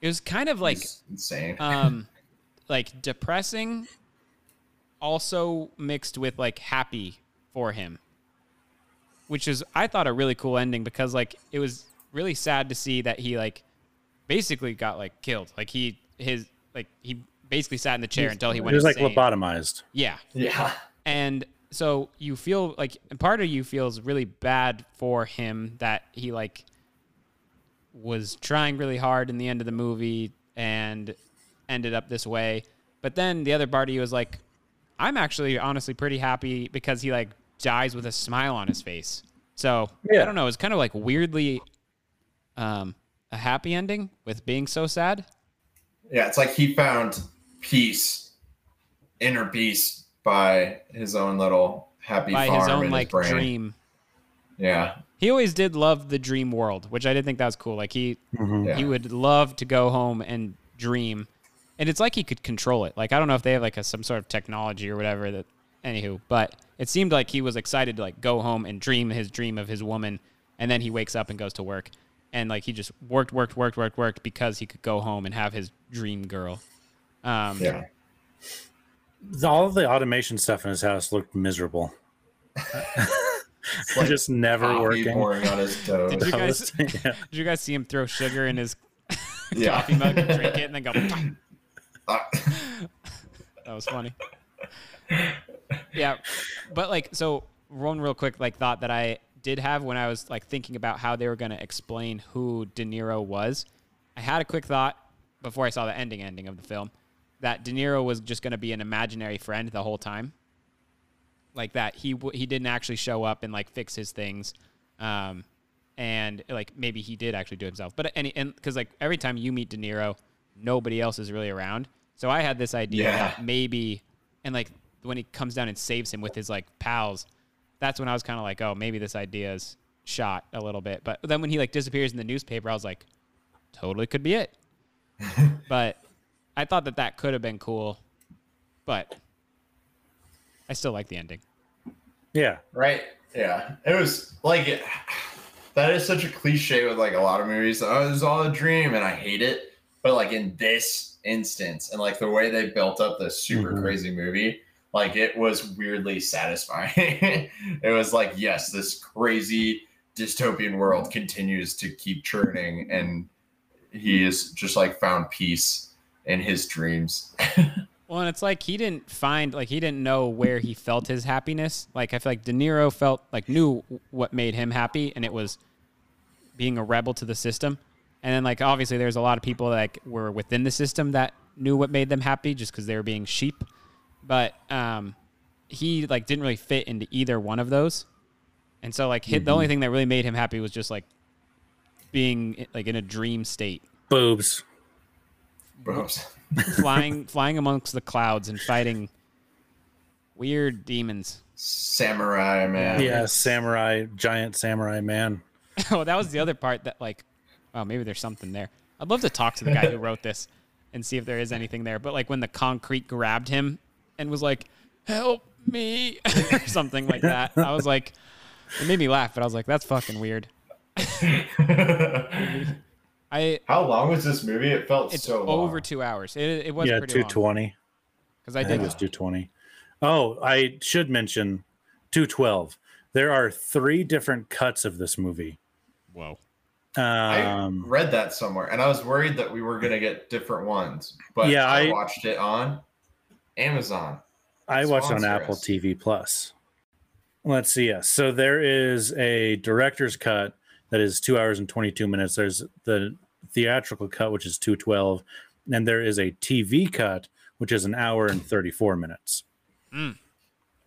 it was kind of like insane. um *laughs* like depressing also mixed with like happy for him which is i thought a really cool ending because like it was really sad to see that he like basically got like killed like he his like he basically sat in the chair until he went He was like insane. lobotomized. yeah yeah. and so you feel like and part of you feels really bad for him that he like was trying really hard in the end of the movie and ended up this way. But then the other part of you was like, I'm actually honestly pretty happy because he like dies with a smile on his face. So yeah. I don't know. It's kind of like weirdly um, a happy ending with being so sad. Yeah, it's like he found peace, inner peace by his own little happy by farm his own like brain. dream. Yeah. He always did love the dream world, which I did think that was cool. Like he Mhm. he would love to go home and dream, and it's like he could control it. Like I don't know if they have like a, some sort of technology or whatever that. Anywho, but it seemed like he was excited to like go home and dream his dream of his woman, and then he wakes up and goes to work, and like he just worked, worked, worked, worked, worked because he could go home and have his dream girl. Um, Yeah. All of the automation stuff in his house looked miserable. *laughs* like just never working. on his *laughs* toes. Did you guys? *laughs* yeah. Did you guys see him throw sugar in his Yeah. coffee mug and drink it and then go? *laughs* That was funny. Yeah, but like, so one real quick like thought that I did have when I was like thinking about how they were going to explain who De Niro was. I had a quick thought before I saw the ending ending of the film that De Niro was just going to be an imaginary friend the whole time. Like that he w- he didn't actually show up and like fix his things. Um and like maybe he did actually do it himself. But any and cuz like every time you meet De Niro, nobody else is really around. So I had this idea Yeah. that maybe and like when he comes down and saves him with his like pals, that's when I was kind of like, oh, maybe this idea is shot a little bit. But then when he like disappears in the newspaper, I was like, totally could be it. *laughs* but I thought that that could have been cool, but I still like the ending. Yeah. Right. Yeah. It was like *sighs* that is such a cliche with like a lot of movies. Oh, it's all a dream, and I hate it. But like in this instance, and like the way they built up this super Mhm. crazy movie, like it was weirdly satisfying. *laughs* it was like, yes, this crazy dystopian world continues to keep churning, and he is just like found peace in his dreams. *laughs* Well, and it's like he didn't find like he didn't know where he felt his happiness. Like I feel like De Niro felt like knew what made him happy, and it was being a rebel to the system. And then like obviously there's a lot of people that like, were within the system that knew what made them happy just because they were being sheep. But um, he like didn't really fit into either one of those. And so like hit, the only thing that really made him happy was just like being like in a dream state. Boobs. Boobs. *laughs* flying *laughs* flying amongst the clouds and fighting weird demons. Samurai man. Yeah, samurai, giant samurai man. *laughs* oh, that was the other part that like oh maybe there's something there. I'd love to talk to the guy who wrote this and see if there is anything there. But like when the concrete grabbed him and was like, "Help me," *laughs* or something like that, I was like, it made me laugh. But I was like, that's fucking weird. *laughs* I How long was this movie? It felt it's so long. over two hours. It, it was yeah, pretty two Because I I did think it was two twenty. Oh, I should mention two twelve. There are three different cuts of this movie. Whoa. I Um, read that somewhere, and I was worried that we were gonna get different ones. But Yeah, I, I- watched it on Amazon. I watched it on Apple us. TV Plus. Let's see. Yes. So there is a director's cut that is two hours and 22 minutes. There's the theatrical cut, which is 212. And there is a TV cut, which is an hour and 34 minutes.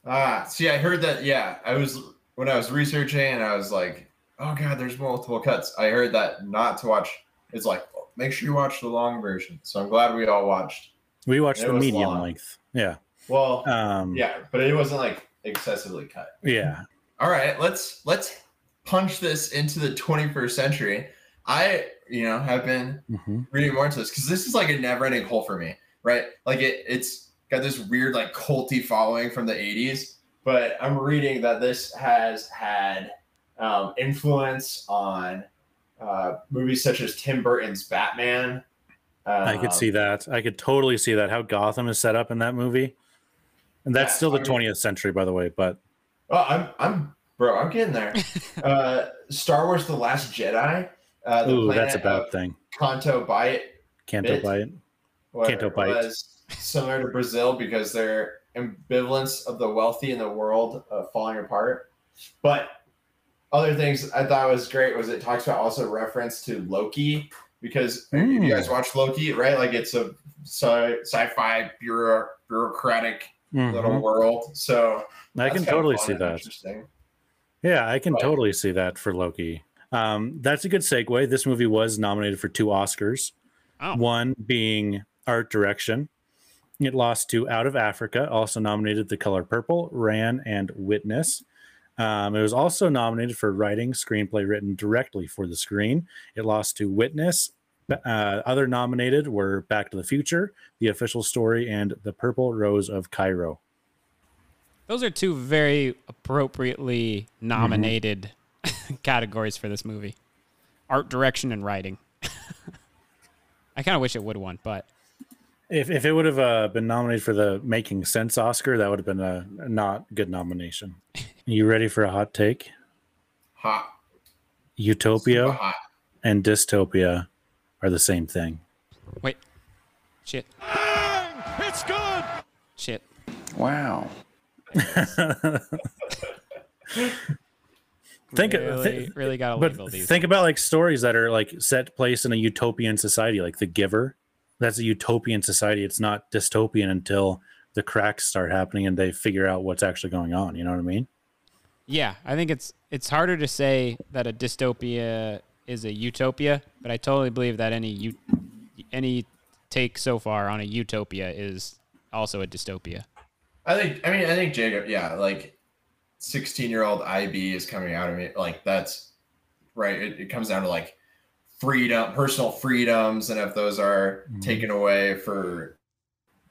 Ah, see, I heard that. Yeah, I was when I was researching, and I was like, "Oh God, there's multiple cuts." I heard that not to watch. It's like make sure you watch the long version. So I'm glad we all watched. We watched the medium long. length. Yeah. Well, Um, yeah, but it wasn't like excessively cut. Yeah. All right, let's let's punch this into the 21st century. I, you know, have been Mhm. reading more into this because this is like a never-ending hole for me, right? Like it, it's got this weird like culty following from the 80s, but I'm reading that this has had um, influence on uh, movies such as Tim Burton's Batman. I could Um, see that. I could totally see that. How Gotham is set up in that movie. And that's Yeah, still the I mean- 20th century, by the way. But Oh, I'm, I'm, bro, I'm getting there. *laughs* uh, Star Wars: The Last Jedi. Uh, the ooh, that's a bad thing. Canto Bight Canto bit. Bite. where Canto Bight. was similar to Brazil because their ambivalence of the wealthy in the world uh, falling apart. But other things I thought was great was it talks about also reference to Loki because if you Mm. guys watch Loki, right? Like it's a sci- sci-fi bureau- bureaucratic little Mhm. world. So I can totally see that. Interesting. Yeah, I can Right. totally see that for Loki. Um, that's a good segue. This movie was nominated for two Oscars, Oh. one being art direction. It lost to Out of Africa, also nominated The Color Purple, Ran, and Witness. Um, it was also nominated for writing screenplay written directly for the screen. It lost to Witness. Uh, other nominated were Back to the Future, The Official Story, and The Purple Rose of Cairo. Those are two very appropriately Mm-hmm. nominated *laughs* categories for this movie art direction and writing. *laughs* I kind of wish it would have won, but If, if it would have uh, been nominated for the Making Sense Oscar, that would have been a, a not good nomination. *laughs* You ready for a hot take? Hot. Utopia hot. and dystopia are the same thing. wait. Shit. It's good. Shit. Wow. *laughs* think, Really, thi- really gotta but label these. think about like stories that are like set place in a utopian society, like The Giver. That's a utopian society. It's not dystopian until the cracks start happening and they figure out what's actually going on. You know what I mean? Yeah, I think it's it's harder to say that a dystopia is a utopia, but I totally believe that any u- any take so far on a utopia is also a dystopia. I think. I mean, I think Jacob. Yeah, like sixteen-year-old IB is coming out of me. Like that's right. It, it comes down to like freedom, personal freedoms, and if those are mm-hmm. taken away for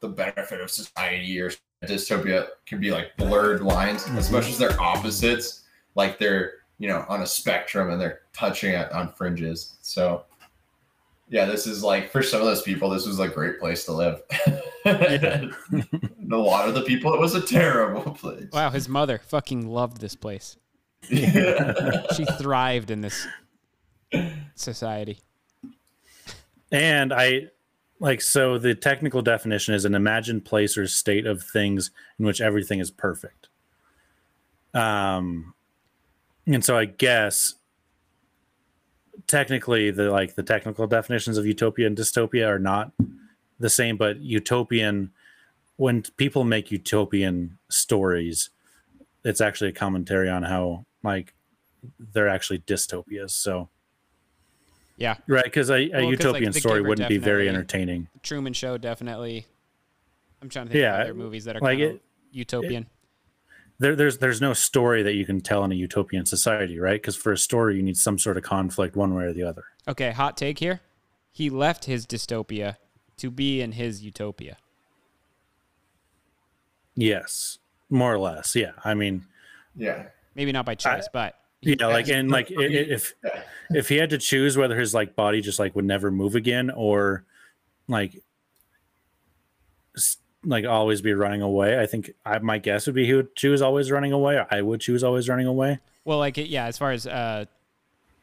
the benefit of society or dystopia, can be like blurred lines. As much as they're opposites, like they're you know on a spectrum and they're touching at, on fringes. So. Yeah, this is like for some of those people, this was a great place to live. *laughs* a lot of the people, it was a terrible place. Wow, his mother fucking loved this place. *laughs* She thrived in this society. And I like so the technical definition is an imagined place or state of things in which everything is perfect. Um and so I guess technically the like the technical definitions of utopia and dystopia are not the same but utopian when people make utopian stories it's actually a commentary on how like they're actually dystopias so Yeah. right because a, a Well, 'cause, like, utopian The story wouldn't be very definitely- entertaining Truman Show definitely. I'm trying to think Yeah, of other movies that are like kind of it- utopian. there, there's there's no story that you can tell in a utopian society right because for a story you need some sort of conflict one way or the other okay, hot take here. He left his dystopia to be in his utopia. yes more or less yeah i mean Yeah. Maybe not by choice, but Yeah, like and like *laughs* if if he had to choose whether his like body just like would never move again or like like always be running away, I think I my guess would be he would choose always running away. I would choose always running away. Well, like yeah, as far as uh,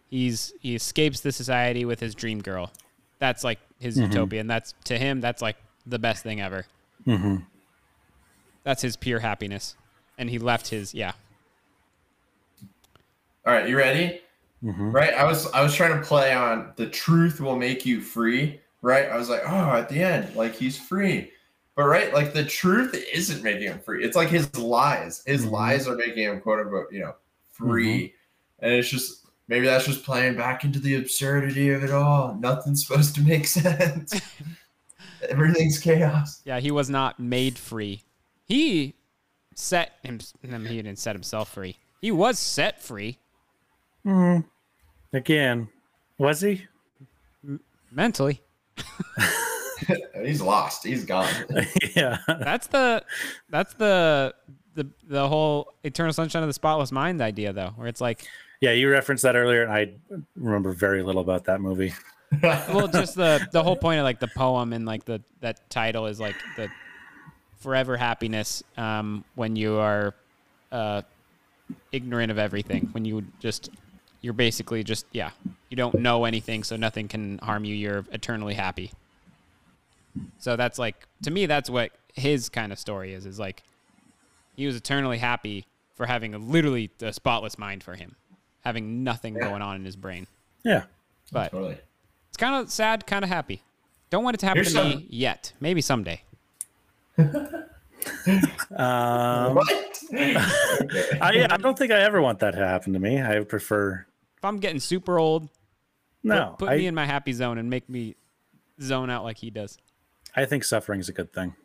he's he escapes the society with his dream girl. That's like his Mhm. utopia, and that's to him that's like the best thing ever. Mm-hmm. That's his pure happiness, and he left his yeah. All right, you ready? Mm-hmm. Right. I was I was trying to play on the truth will make you free. Right. I was like, oh, at the end, like he's free. But right, like the truth isn't making him free. It's like his lies. His Mhm. lies are making him quote unquote, you know, free. And it's just maybe that's just playing back into the absurdity of it all. Nothing's supposed to make *laughs* sense. Everything's chaos. Yeah, he was not made free. He set him. I mean, he didn't set himself free. He was set free Mm. Again, was he? mentally. *laughs* He's lost. He's gone. *laughs* yeah. That's the that's the the the whole eternal sunshine of the spotless mind idea though, where it's like Yeah, you referenced that earlier, and I remember very little about that movie. *laughs* well just the the whole point of like the poem and like the that title is like the forever happiness um when you are uh ignorant of everything when you just you're basically just yeah you don't know anything so nothing can harm you you're eternally happy so that's like to me that's what his kind of story is is like he was eternally happy for having a literally a spotless mind for him having nothing going on in his brain Yeah. but Totally. it's kind of sad, kind of happy. Don't want it to happen Here's to me yet. Maybe someday. *laughs* Um, What? *laughs* I I don't think I ever want that to happen to me. I prefer If I'm getting super old, no. put, put I, me in my happy zone and make me zone out like he does. I think suffering is a good thing.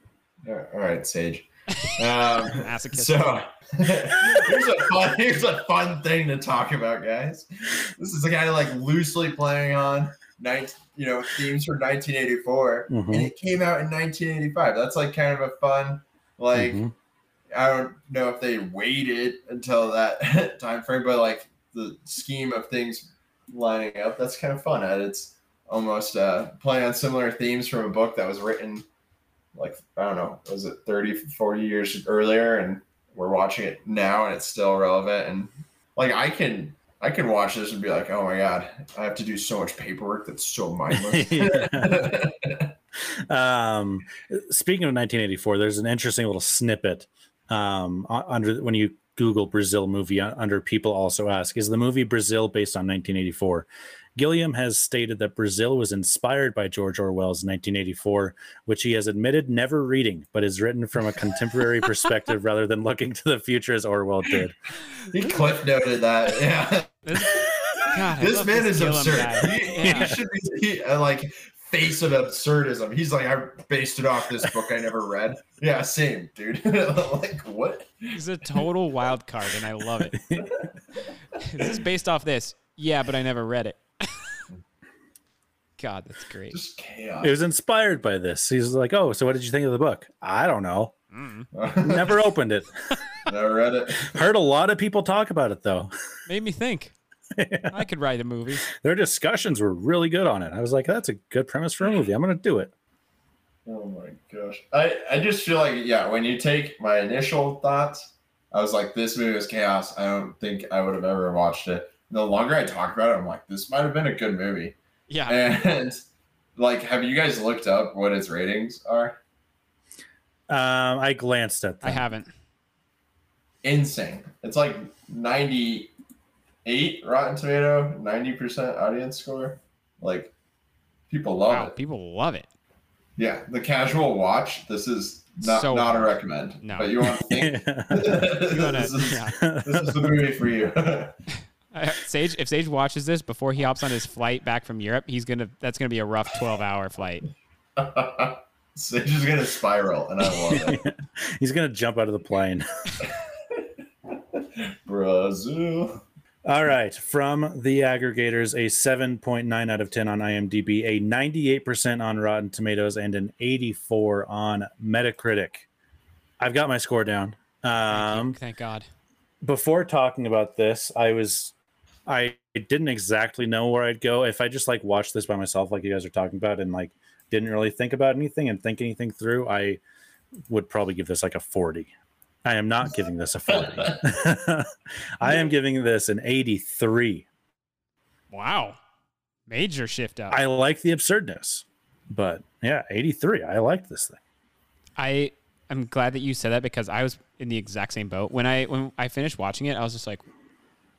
All right, Sage. *laughs* Um, Masochist. so *laughs* here's a fun here's a fun thing to talk about, guys. This is a kind of like loosely playing on nine, you know, themes from 1984, Mhm. and it came out in 1985. That's like kind of a fun, like Mhm. I don't know if they waited until that *laughs* time frame, but like the scheme of things lining up, that's kind of fun. And it's almost uh, playing on similar themes from a book that was written like, I don't know, was it 30, 40 years earlier? And we're watching it now and it's still relevant. And like, I can. I can watch this and be like, "Oh my god, I have to do so much paperwork that's so mindless." *laughs* *laughs* um, speaking of 1984, there's an interesting little snippet um, under when you Google Brazil movie under people also ask, is the movie Brazil based on 1984? Gilliam has stated that Brazil was inspired by George Orwell's 1984, which he has admitted never reading, but is written from a contemporary *laughs* perspective rather than looking to the future as Orwell did. he cliff noted that. Yeah. This, God, this love man is Gilliam absurd. guy. He, Yeah. he should be he, uh, like face of absurdism. He's like, I based it off this book I never read. *laughs* Yeah, same, dude. *laughs* like what? He's a total wild card, and I love it. *laughs* it. is this based off this? Yeah, but I never read it. God, that's great. Just chaos. It was inspired by this. He's like, oh, so what did you think of the book? I don't know. Mm. Never opened it. Never read it. Heard a lot of people talk about it though. Made me think. *laughs* I could write a movie. Their discussions were really good on it. I was like, that's a good premise for a movie. I'm going to do it. Oh my gosh. I, I just feel like, yeah, when you take my initial thoughts, I was like, this movie was chaos. I don't think I would have ever watched it. The longer I talk about it, I'm like, this might have been a good movie. Yeah. And *laughs* like, have you guys looked up what its ratings are? Um, I glanced at them. I haven't. Insane. It's like 98 Rotten Tomato, 90% audience score. Like, people love Wow, it. people love it. Yeah, the casual watch. This is not So not a recommend. No. but you want to *laughs* think. Wanna- *laughs* this, is, yeah. this is the movie for you. *laughs* Uh, Sage, if Sage watches this before he hops on his flight back from Europe, he's gonna. That's gonna be a rough twelve-hour flight. Sage is gonna spiral, and I love it. He's going to jump out of the plane. Brazil. All right. From the aggregators, a 7.9 out of 10 on IMDb, a 98% on Rotten Tomatoes, and an 84 on Metacritic. I've got my score down. Um, Thank God. before talking about this, I was I didn't exactly know where I'd go if I just like watched this by myself, like you guys are talking about, and like didn't really think about anything and think anything through. I would probably give this like a forty. I am not giving this a forty. *laughs* *laughs* I am giving this an eighty-three. Wow. Major shift up. I like the absurdness, but yeah, eighty-three. I like this thing. I I'm glad that you said that because I was in the exact same boat. When I when I finished watching it, I was just like,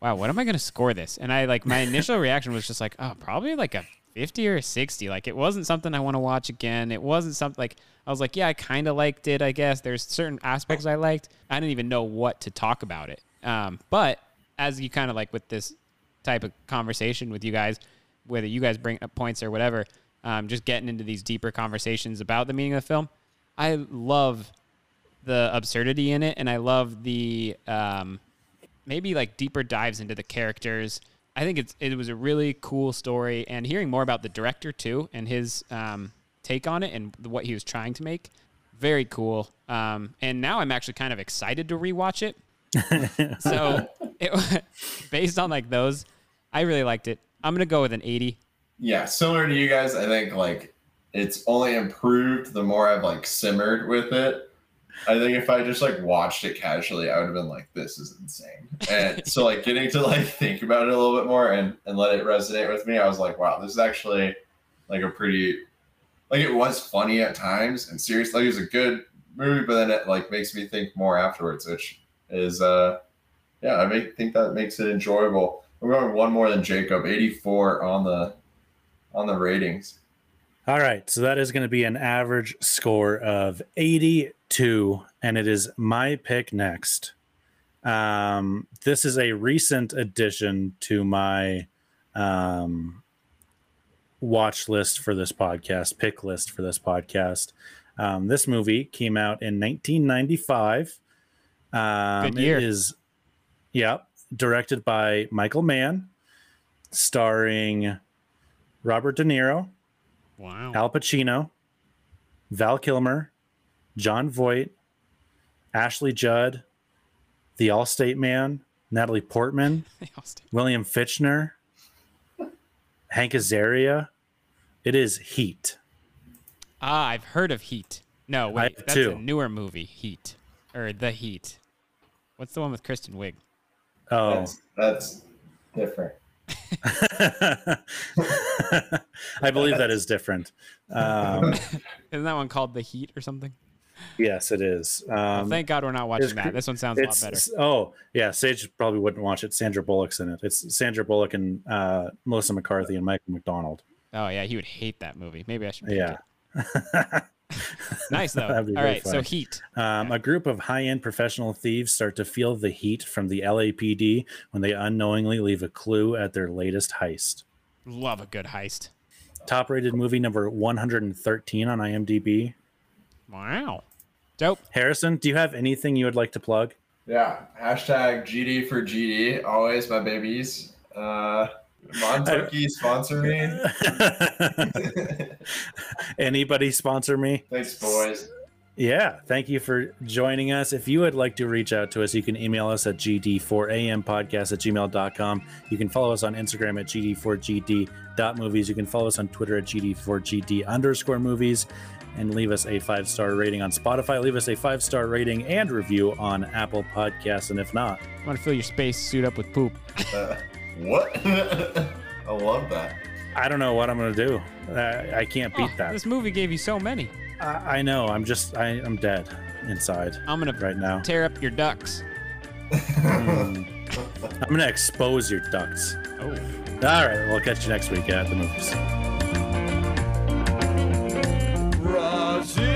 wow, what am I going to score this? And I like my *laughs* initial reaction was just like, oh, probably like a 50 or 60. Like it wasn't something I want to watch again. It wasn't something like I was like, yeah, I kind of liked it, I guess. There's certain aspects I liked. I didn't even know what to talk about it. Um, but as you kind of like with this type of conversation with you guys, whether you guys bring up points or whatever, um, just getting into these deeper conversations about the meaning of the film, I love the absurdity in it, and I love the um, maybe like deeper dives into the characters. I think it's it was a really cool story, and hearing more about the director too and his um, take on it and what he was trying to make, very cool. Um, and now I'm actually kind of excited to rewatch it. *laughs* so, it, *laughs* based on like those, I really liked it. I'm gonna go with an 80. Yeah, similar to you guys, I think like it's only improved the more I've like simmered with it. I think if I just like watched it casually, I would have been like, "This is insane." And so, like, getting to like think about it a little bit more and and let it resonate with me, I was like, "Wow, this is actually like a pretty like it was funny at times and serious. Like it was a good movie, but then it like makes me think more afterwards, which is uh yeah, I make, think that makes it enjoyable. We're going one more than Jacob, 84 on the on the ratings. All right, so that is going to be an average score of 82, and it is my pick next. Um, this is a recent addition to my um, watch list for this podcast, pick list for this podcast. Um, this movie came out in 1995. Um, Good year. It is, yep, directed by Michael Mann, starring Robert De Niro, Wow. Al Pacino, Val Kilmer, Jon Voight, Ashley Judd, the Allstate Man, Natalie Portman, *laughs* William Fichtner, Hank Azaria. It is Heat. Ah, I've heard of Heat. No, wait, have that's too. a newer movie, Heat, or The Heat. What's the one with Kristen Wiig? Oh, That's, that's different. *laughs* I believe that is different. *laughs* Um, Isn't that one called The Heat or something? Yes, it is. Um, Well, thank God we're not watching that. This one sounds a lot better. Oh, yeah. Sage probably wouldn't watch it. Sandra Bullock's in it. It's Sandra Bullock and uh, Melissa McCarthy and Michael McDonald. Oh yeah, he would hate that movie. Maybe I should. Yeah. *laughs* Nice though. All right, so. Heat. Um, a group of high end professional thieves start to feel the heat from the LAPD when they unknowingly leave a clue at their latest heist. Love a good heist. Top rated movie number 113 on IMDb. Wow. Dope. Harrison, do you have anything you would like to plug? Yeah. Hashtag GD for GD. Always my babies. Uh Montucky sponsor me. *laughs* Anybody sponsor me? Thanks, boys. Yeah, thank you for joining us. If you would like to reach out to us, you can email us at gd4ampodcast at gmail.com. You can follow us on Instagram at gd4gd.movies. You can follow us on Twitter at gd4gd underscore movies and leave us a five star rating on Spotify. Leave us a five star rating and review on Apple Podcasts. And if not, I Want to fill your space suit up with poop? Uh, what? *laughs* I love that. I don't know what I'm going to do. Uh, I can't beat Oh, that. This movie gave you so many. I, I know. I'm just, I, I'm dead inside I'm gonna right now. tear up your ducks. Hmm. I'm going to expose your ducts. Oh. All right, we'll catch you next week at the movies. Where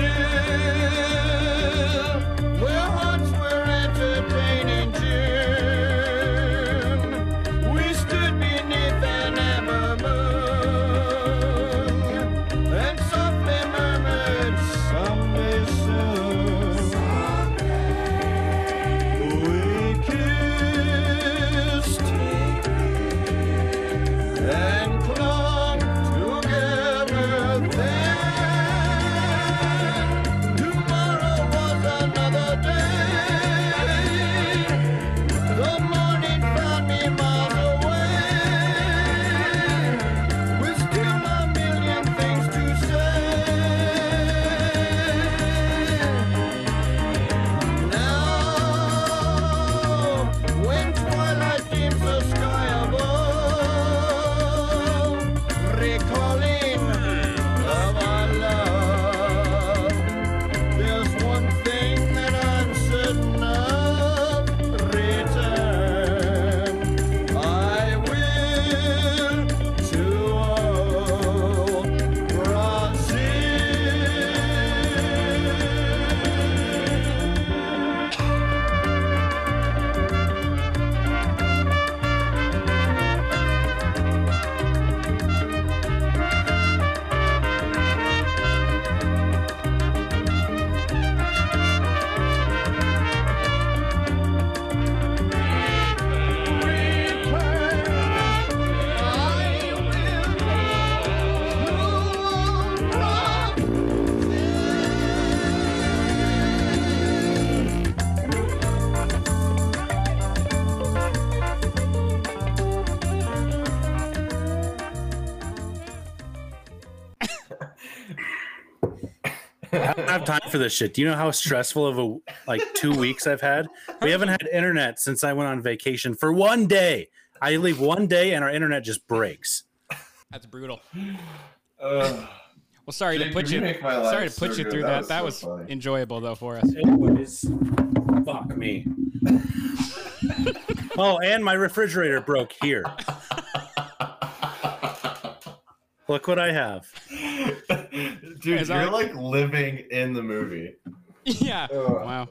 don't have time for this shit. Do you know how stressful of a like two weeks I've had? We haven't had internet since I went on vacation for one day. I leave one day and our internet just breaks. That's brutal. Ugh. Well, sorry Jake, to put you you. Sorry to put so you good. through That that. was That so was funny. enjoyable though for us. Anyways, fuck me. *laughs* oh, and my refrigerator broke here. *laughs* Look what I have. Dude, Is you're that- like living in the movie. *laughs* Yeah. Ugh. Wow.